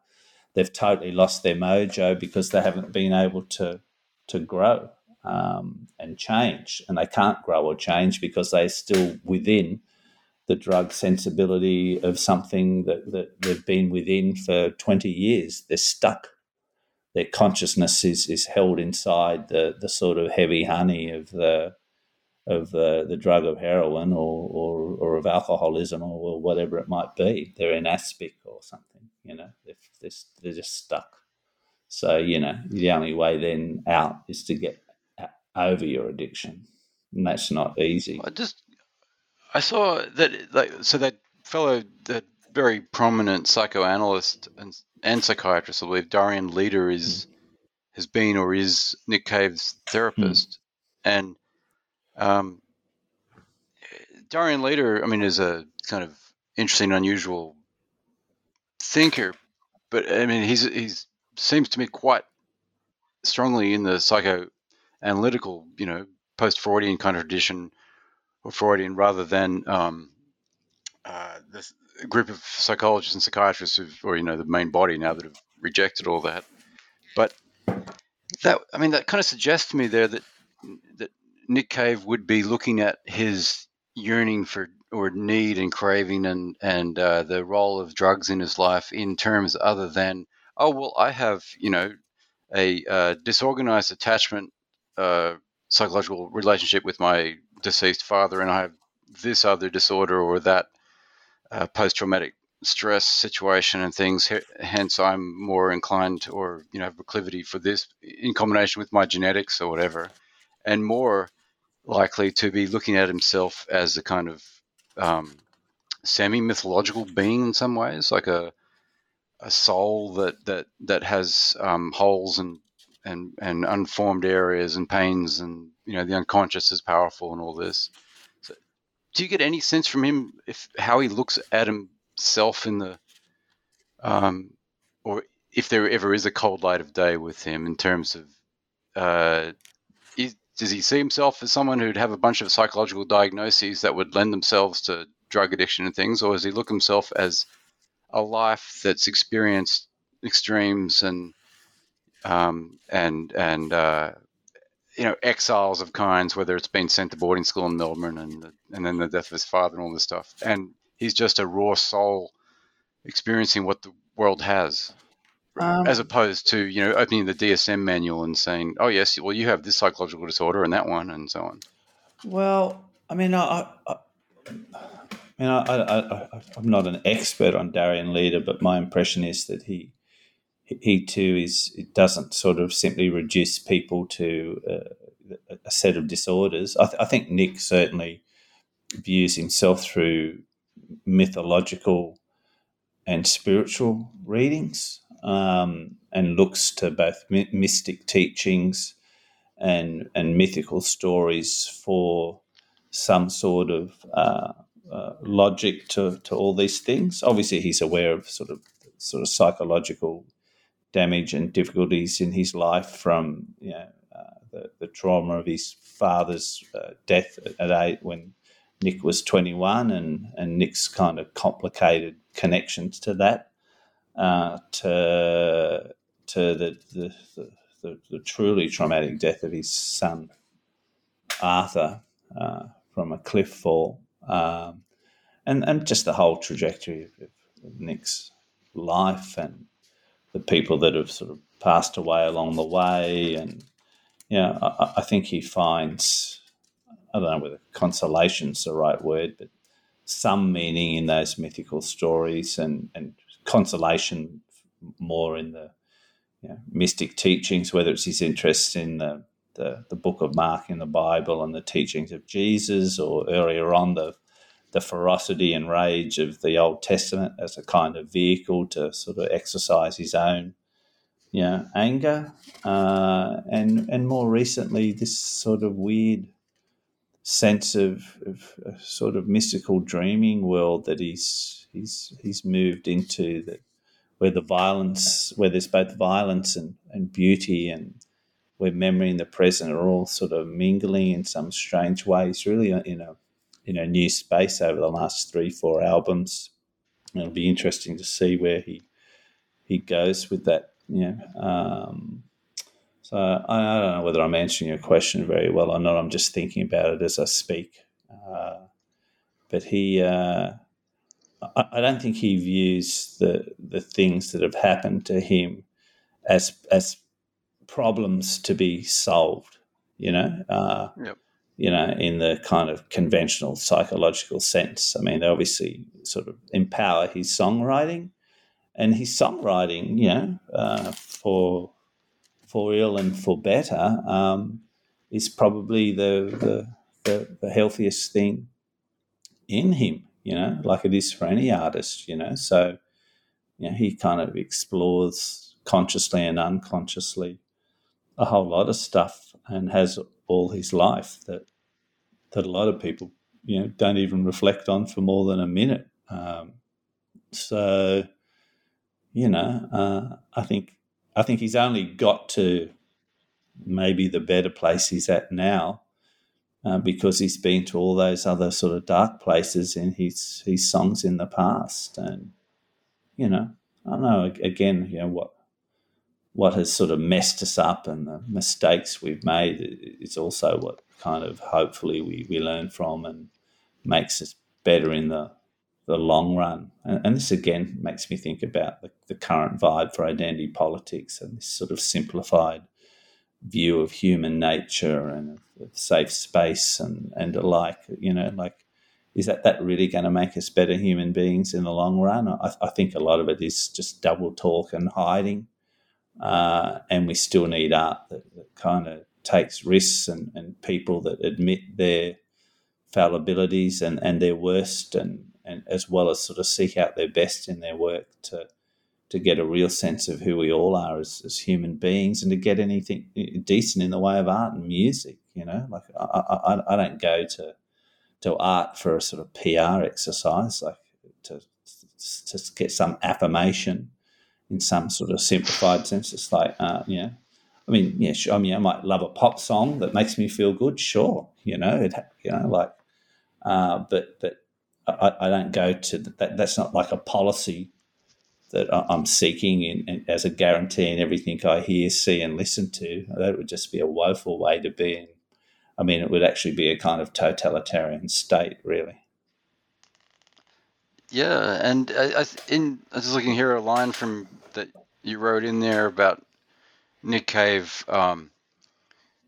they've totally lost their mojo because they haven't been able to to grow um, and change, and they can't grow or change because they're still within the drug sensibility of something that, that they've been within for 20 years. They're stuck. Their consciousness is, is held inside the, the sort of heavy honey of the of the, the drug of heroin or, or, or of alcoholism or, or, whatever it might be. They're in aspic or something, you know, they're, they're, they're just stuck. So, you know, the only way then out is to get over your addiction. And that's not easy. I just, I saw that, like, so that fellow, that very prominent psychoanalyst and, and psychiatrist, I believe, Darian Leader is, mm. has been or is Nick Cave's therapist. Mm. And um, Darian Leader, I mean, is a kind of interesting, unusual thinker, but I mean, he's he's seems to me quite strongly in the psychoanalytical, you know, post-Freudian kind of tradition or Freudian rather than um, uh, this group of psychologists and psychiatrists who've, or you know, the main body now that have rejected all that. But that, I mean, that kind of suggests to me there that that Nick Cave would be looking at his yearning for or need and craving and and uh, the role of drugs in his life in terms other than oh well I have you know a uh, disorganized attachment uh, psychological relationship with my deceased father and I have this other disorder or that uh, post traumatic stress situation and things. Hence, I'm more inclined or you know have proclivity for this in combination with my genetics or whatever, and more likely to be looking at himself as a kind of um, semi mythological being in some ways, like a a soul that that that has um, holes and and and unformed areas and pains and you know the unconscious is powerful and all this. So, do you get any sense from him if how he looks at himself in the um, or if there ever is a cold light of day with him in terms of uh, is, does he see himself as someone who'd have a bunch of psychological diagnoses that would lend themselves to drug addiction and things, or does he look himself as a life that's experienced extremes and um, and and uh, you know exiles of kinds, whether it's been sent to boarding school in Melbourne and and then the death of his father and all this stuff, and he's just a raw soul experiencing what the world has. Um, as opposed to you know opening the DSM manual and saying, "Oh yes, well you have this psychological disorder and that one and so on." Well, I mean, I, I, I mean, I, I, am not an expert on Darian Leader, but my impression is that he he too is it doesn't sort of simply reduce people to uh, a set of disorders. I, th- I think Nick certainly views himself through mythological and spiritual readings um, and looks to both my- mystic teachings and and mythical stories for some sort of uh, uh, logic to, to all these things. Obviously, he's aware of sort of sort of psychological damage and difficulties in his life from you know, uh, the, the trauma of his father's uh, death at eight when Nick was 21 and, and Nick's kind of complicated connections to that uh, to to the the, the the, truly traumatic death of his son Arthur uh, from a cliff fall, um, and and just the whole trajectory of, of, Nick's life and the people that have sort of passed away along the way, and you know, I, I think he finds I don't know whether consolation's the right word, but some meaning in those mythical stories and, and consolation more in the you know, mystic teachings, whether it's his interest in the, the, the book of Mark in the Bible and the teachings of Jesus, or earlier on the the ferocity and rage of the Old Testament as a kind of vehicle to sort of exercise his own you know, anger, uh, and and more recently this sort of weird sense of, of sort of mystical dreaming world that he's he's he's moved into that where the violence where there's both violence and, and beauty and where memory and the present are all sort of mingling in some strange ways really in a in a new space over the last three four albums. It'll be interesting to see where he he goes with that you know um, so I, I, don't know whether I'm answering your question very well or not. I'm just thinking about it as I speak. Uh, but he, uh, I, I, don't think he views the the things that have happened to him as as problems to be solved. You know, uh, yep. you know, in the kind of conventional psychological sense. I mean, they obviously sort of empower his songwriting, and his songwriting, you know, uh, for for ill and for better um, is probably the, the, the, the healthiest thing in him, you know, like it is for any artist, you know. So, you know, he kind of explores consciously and unconsciously a whole lot of stuff and has all his life that that a lot of people, you know, don't even reflect on for more than a minute. Um, so, you know, uh, I think I think he's only got to maybe the better place he's at now uh, because he's been to all those other sort of dark places in his his songs in the past, and you know, I don't know. Again, you know what what has sort of messed us up and the mistakes we've made is also what kind of hopefully we, we learn from and makes us better in the the long run. And, and this again makes me think about the, the current vibe for identity politics and this sort of simplified view of human nature and of safe space and, and alike. You know, like, is that, that really going to make us better human beings in the long run? I, I think a lot of it is just double talk and hiding. Uh, and we still need art that, that kind of takes risks and, and people that admit their fallibilities and, and their worst and, and as well as sort of seek out their best in their work to to get a real sense of who we all are as, as human beings and to get anything decent in the way of art and music. You know, like I, I, I don't go to to art for a sort of PR exercise, like to to get some affirmation in some sort of simplified sense. It's like, uh, I mean, yeah, sure, I mean, I might love a pop song that makes me feel good, sure, you know, it, you know, like, uh, but but I, I don't go to that. That's not like a policy that I'm seeking in, in, as a guarantee in everything I hear, see, and listen to. That would just be a woeful way to be. In. I mean, it would actually be a kind of totalitarian state, really. Yeah, and I, I, in, I was looking here a line from that you wrote in there about Nick Cave um,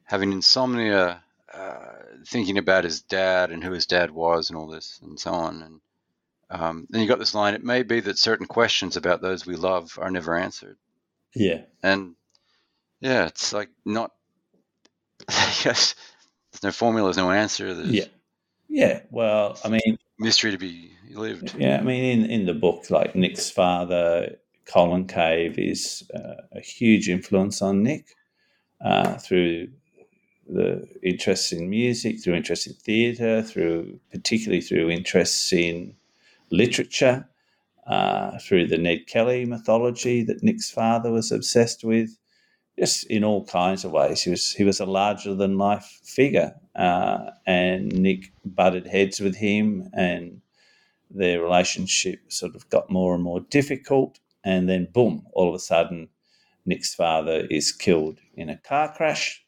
having insomnia, uh, thinking about his dad and who his dad was, and all this, and so on. And um, then you got this line: "It may be that certain questions about those we love are never answered." Yeah, and yeah, it's like not. yes, there's no formula, there's no answer. There's yeah, yeah. Well, I mean, mystery to be lived. Yeah, I mean, in in the book, like Nick's father, Colin Cave, is uh, a huge influence on Nick uh, through the interest in music, through interest in theatre, through particularly through interests in literature, uh, through the Ned Kelly mythology that Nick's father was obsessed with, just in all kinds of ways. He was he was a larger than life figure, uh, and Nick butted heads with him, and their relationship sort of got more and more difficult. And then, boom! All of a sudden, Nick's father is killed in a car crash.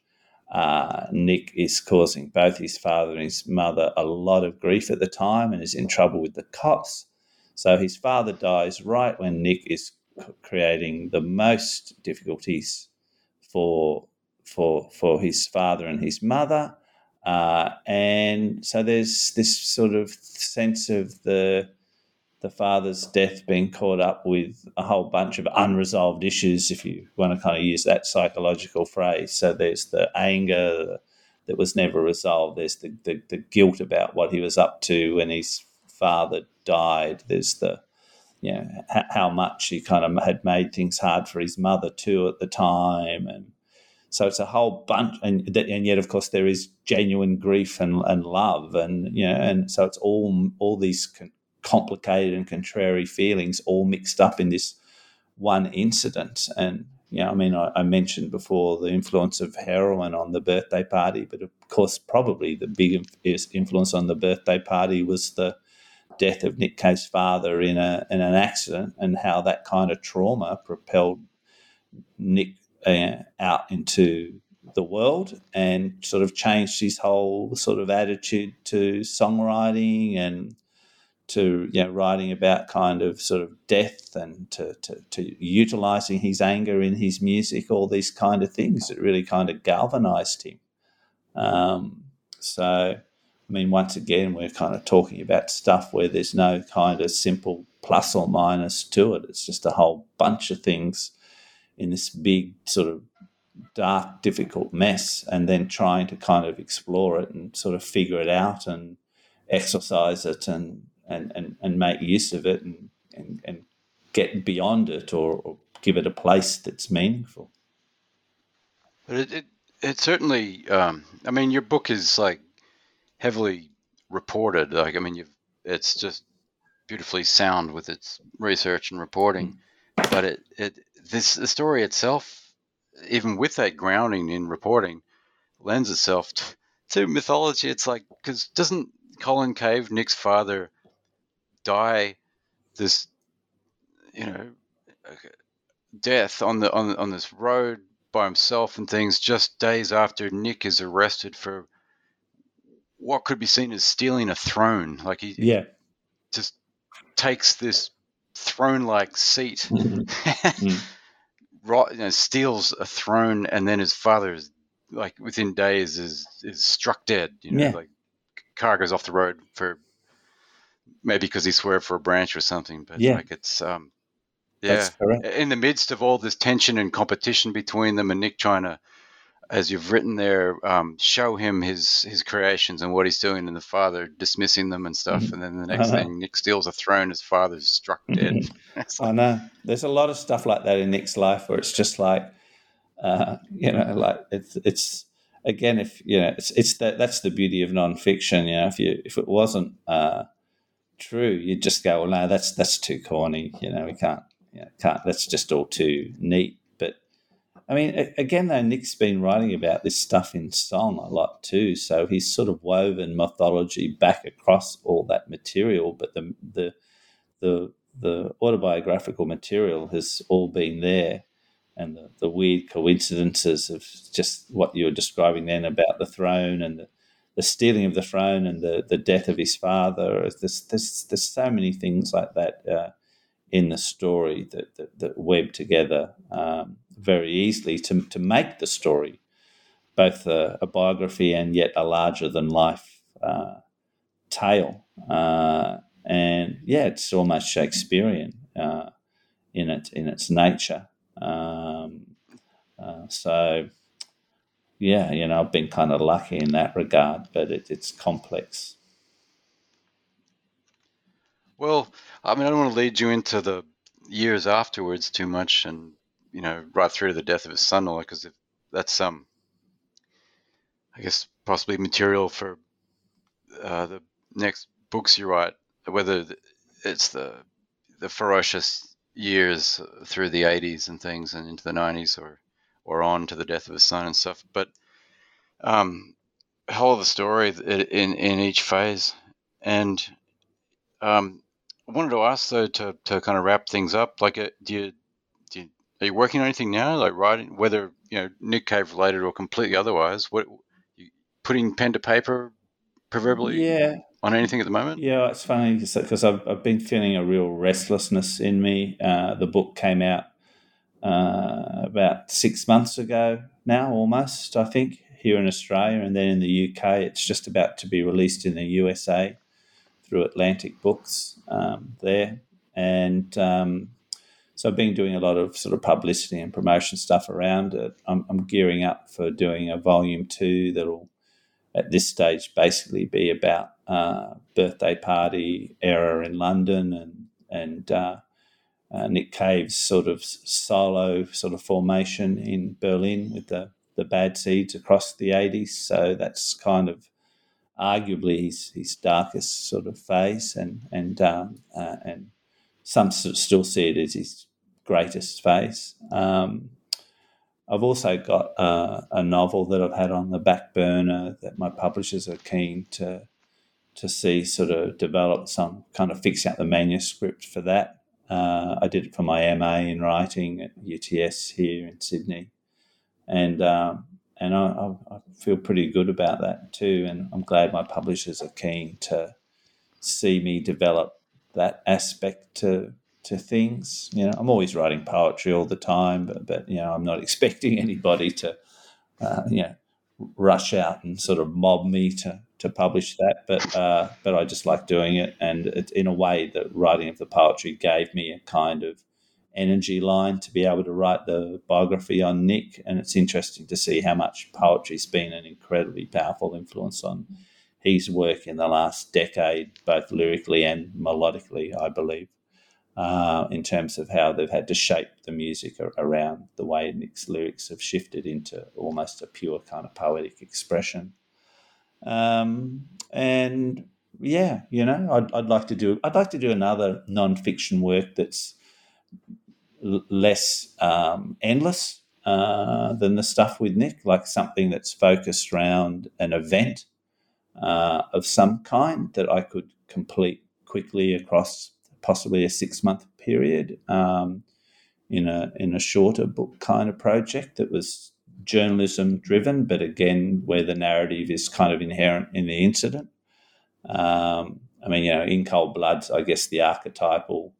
Uh, Nick is causing both his father and his mother a lot of grief at the time and is in trouble with the cops. So his father dies right when Nick is creating the most difficulties for for for his father and his mother. Uh, and so there's this sort of sense of the the father's death being caught up with a whole bunch of unresolved issues, if you want to kind of use that psychological phrase. So there's the anger that was never resolved. There's the, the, the guilt about what he was up to when his father died. There's the you know how much he kind of had made things hard for his mother too at the time, and so it's a whole bunch, and and yet of course there is genuine grief and, and love, and you know, and so it's all all these complicated and contrary feelings all mixed up in this one incident. And, you know, I mean, I, I, mentioned before the influence of heroin on the birthday party, but of course, probably the biggest influence on the birthday party was the death of Nick Cave's father in, a, in an accident and how that kind of trauma propelled Nick uh, out into the world and sort of changed his whole sort of attitude to songwriting and to you know, writing about kind of sort of death and to, to, to utilizing his anger in his music, all these kind of things that really kind of galvanized him. Um, so, I mean, once again, we're kind of talking about stuff where there's no kind of simple plus or minus to it. It's just a whole bunch of things in this big sort of dark, difficult mess, and then trying to kind of explore it and sort of figure it out and exercise it and and, and, and make use of it and, and, and get beyond it or, or give it a place that's meaningful. But it, it, it certainly, um, I mean, your book is like heavily reported. Like, I mean, you've, it's just beautifully sound with its research and reporting. Mm. But it, it, this, the story itself, even with that grounding in reporting, lends itself to, to mythology, it's like because doesn't Colin Cave, Nick's father, die this, you know, death on the on on this road by himself and things just days after Nick is arrested for what could be seen as stealing a throne. Like he yeah just takes this throne-like seat, mm. right, you know, steals a throne, and then his father is like within days is is struck dead. You know, yeah. like car goes off the road for maybe because he swerved for a branch or something. But yeah. like it's um, yeah, in the midst of all this tension and competition between them, and Nick trying to as you've written there, um, show him his his creations and what he's doing, and the father dismissing them and stuff. Mm-hmm. And then the next thing, Nick steals a throne, his father's struck dead. Mm-hmm. like, I know. There's a lot of stuff like that in Nick's life where it's just like, uh, you know, like it's it's again, if you know, it's it's that that's the beauty of nonfiction. You know, if you if it wasn't uh, true, you'd just go, well, no, that's that's too corny. You know, we can't, you know, can't. That's just all too neat But I mean, again, though, Nick's been writing about this stuff in song a lot too, so he's sort of woven mythology back across all that material. But the the the the autobiographical material has all been there, and the, the weird coincidences of just what you were describing then about the throne and the, the stealing of the throne and the, the death of his father. There's, there's, there's so many things like that uh, in the story that, that, that web together. Um, very easily to, to make the story both a, a biography and yet a larger than life uh, tale. Uh, and yeah, it's almost Shakespearean uh, in it in its nature. Um, uh, so yeah, you know, I've been kind of lucky in that regard, but it, it's complex. Well, I mean, I don't want to lead you into the years afterwards too much, and you know, right through to the death of his son, because that's um, I guess possibly material for uh, the next books you write, whether it's the the ferocious years through the 80s and things and into the 90s or or on to the death of his son and stuff but um whole of the story in in each phase and um I wanted to ask though to, to kind of wrap things up like uh, do you are you working on anything now, like writing, whether you know Nick Cave related or completely otherwise? What you putting pen to paper, proverbially? Yeah. On anything at the moment? Yeah, it's funny because I've, I've been feeling a real restlessness in me. Uh, the book came out uh, about six months ago now, almost, I think, here in Australia. And then in the UK, it's just about to be released in the USA through Atlantic Books um, there. And um, so I've been doing a lot of sort of publicity and promotion stuff around it. I'm, I'm gearing up for doing a volume two that'll, at this stage, basically be about uh, birthday party era in London and and uh, uh, Nick Cave's sort of solo sort of formation in Berlin with the the Bad Seeds across the 80s. So that's kind of arguably his, his darkest sort of phase, and and um, uh, and some still see it as his greatest phase. Um, I've also got uh, a novel that I've had on the back burner that my publishers are keen to to see sort of develop some kind of fix out the manuscript for that. Uh, I did it for my MA in writing at UTS here in Sydney, and um, and I, I, feel pretty good about that too. And I'm glad my publishers are keen to see me develop that aspect to to things. You know, I'm always writing poetry all the time, but but you know, I'm not expecting anybody to, uh, you know, rush out and sort of mob me to to publish that. But uh, but I just like doing it, and it, in a way, the writing of the poetry gave me a kind of energy line to be able to write the biography on Nick. And it's interesting to see how much poetry's been an incredibly powerful influence on his work in the last decade, both lyrically and melodically, I believe uh, in terms of how they've had to shape the music around the way Nick's lyrics have shifted into almost a pure kind of poetic expression. Um, and yeah, you know, I'd, I'd like to do I'd like to do another non-fiction work that's l- less um, endless. uh, than the stuff with Nick, like something that's focused around an event uh, of some kind that I could complete quickly across possibly a six month period um, in a in a shorter book kind of project that was journalism driven, but again where the narrative is kind of inherent in the incident. Um, I mean, you know, in cold blood, I guess the archetypal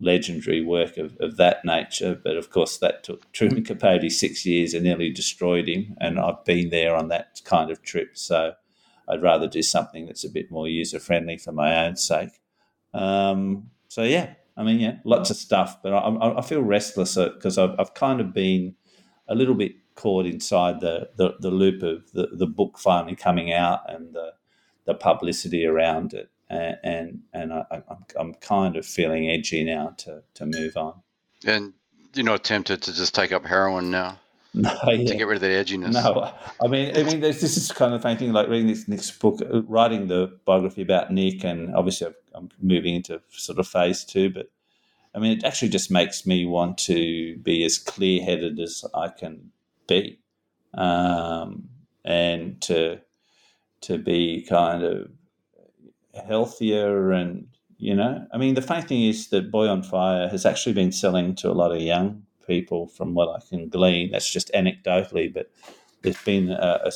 legendary work of, of that nature. But of course, that took Truman Capote six years and nearly destroyed him. And I've been there on that kind of trip. So I'd rather do something that's a bit more user friendly for my own sake. Um, so yeah, I mean, yeah, lots of stuff, but I, I feel restless because I've, I've, kind of been a little bit caught inside the, the, the loop of the, the book finally coming out and the, the publicity around it and and, and I, I'm, I'm kind of feeling edgy now to to move on. And you're not tempted to just take up heroin now? No, yeah. to get rid of the edginess. No, I mean, I mean, this is kind of thing like reading this next book, uh, writing the biography about Nick, and obviously I'm moving into sort of phase two. But I mean, it actually just makes me want to be as clear-headed as I can be, um, and to to be kind of healthier and you know i mean the funny thing is that boy on fire has actually been selling to a lot of young people from what i can glean that's just anecdotally but there's been a, a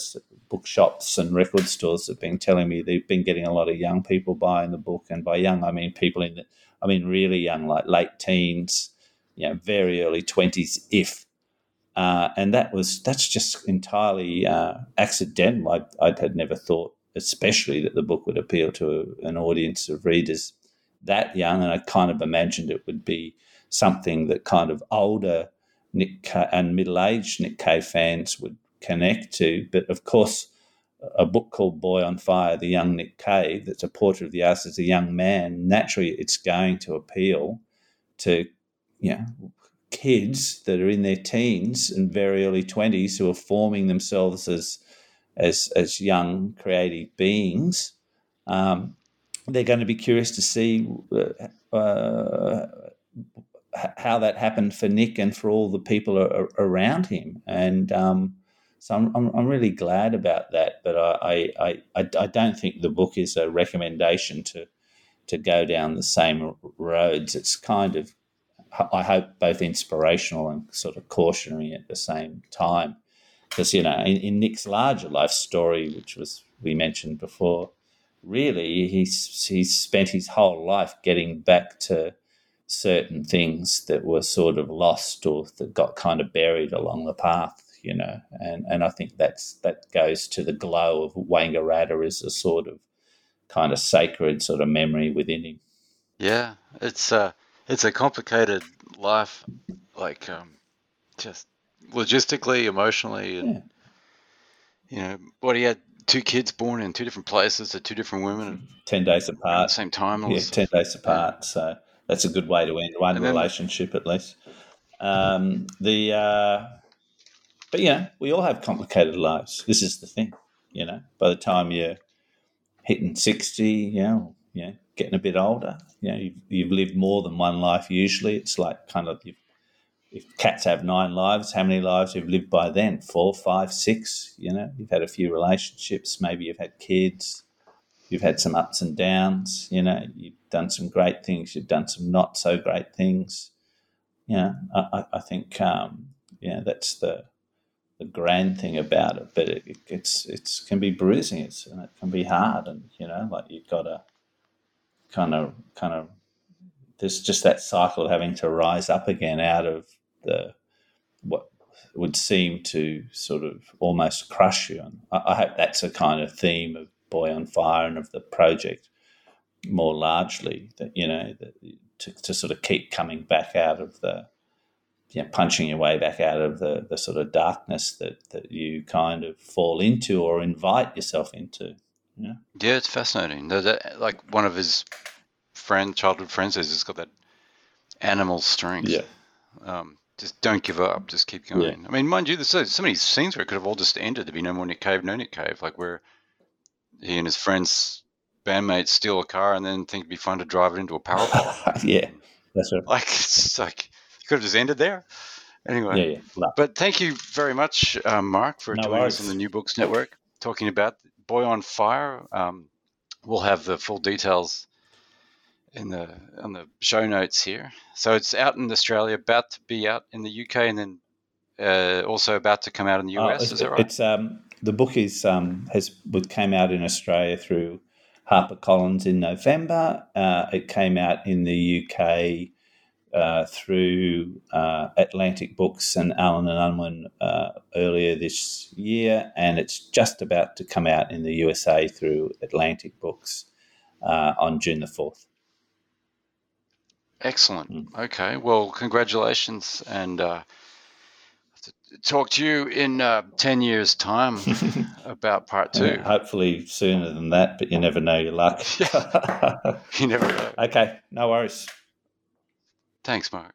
bookshops and record stores have been telling me they've been getting a lot of young people buying the book and by young i mean people in the, i mean really young like late teens you know very early 20s if uh, and that was that's just entirely uh, accidental I, I had never thought especially that the book would appeal to an audience of readers that young. And I kind of imagined it would be something that kind of older Nick and middle aged Nick Cave fans would connect to. But of course, a book called Boy on Fire, The Young Nick Cave, that's a portrait of the artist as a young man, naturally it's going to appeal to, you know, kids that are in their teens and very early 20s who are forming themselves as as as young creative beings, um, they're going to be curious to see uh, uh, how that happened for Nick and for all the people around him. And um, so I'm, I'm, I'm, really glad about that. But I, I, I, I don't think the book is a recommendation to to go down the same roads. It's kind of I hope both inspirational and sort of cautionary at the same time because you know in, in, Nick's larger life story, which was we mentioned before, really he's he's spent his whole life getting back to certain things that were sort of lost or that got kind of buried along the path, you know, and and I think that's that goes to the glow of Wangaratta as a sort of kind of sacred sort of memory within him. Yeah, it's a it's a complicated life, like um, just logistically, emotionally, and yeah. you know, what he had two kids born in two different places to two different women, ten days apart, at the same time. Yeah, ten days apart. So that's a good way to end one relationship at least. Um, the uh, but yeah, we all have complicated lives. This is the thing, you know. By the time you're hitting sixty, you know, yeah, getting a bit older, you know, you've, you've lived more than one life. Usually, it's like kind of you've if cats have nine lives, how many lives have you've lived by then? Four, five, six? You know, you've had a few relationships, maybe you've had kids, you've had some ups and downs, you know, you've done some great things, you've done some not so great things. You know, I, I think, um, yeah, that's the the grand thing about it, but it, it's it's can be bruising, it's and it can be hard, and you know, like you've got to kind of kind of there's just that cycle of having to rise up again out of the what would seem to sort of almost crush you. And I, I hope that's a kind of theme of Boy on Fire and of the project more largely that you know that to, to sort of keep coming back out of the you know, punching your way back out of the, the sort of darkness that, that you kind of fall into or invite yourself into. Yeah, yeah, it's fascinating. Like one of his friend, childhood friends says, he's got that animal strength. Yeah. Um, just don't give up. Just keep going. Yeah. I mean, mind you, there's so, so many scenes where it could have all just ended. There'd be no more Nick Cave, no Nick Cave. Like where he and his friends, bandmates, steal a car and then think it'd be fun to drive it into a power pole. yeah, that's right. Like it's like you could have just ended there. Anyway, yeah, yeah. but thank you very much, um, Mark, for No joining worries. us on the New Books Network, talking about Boy on Fire. Um, we'll have the full details in the on the show notes here. So it's out in Australia, about to be out in the UK, and then uh, also about to come out in the Oh, US. is that right? It's um, the book is um, has came out in Australia through HarperCollins in November. Uh, it came out in the UK uh, through uh, Atlantic Books and Allen and Unwin uh, earlier this year, and it's just about to come out in the USA through Atlantic Books uh, on June the fourth. Excellent. Mm. Okay. Well, congratulations, and uh, talk to you in uh, ten years' time about part two. hopefully sooner than that, but you never know your luck. You never know. okay, no worries. Thanks, Mark.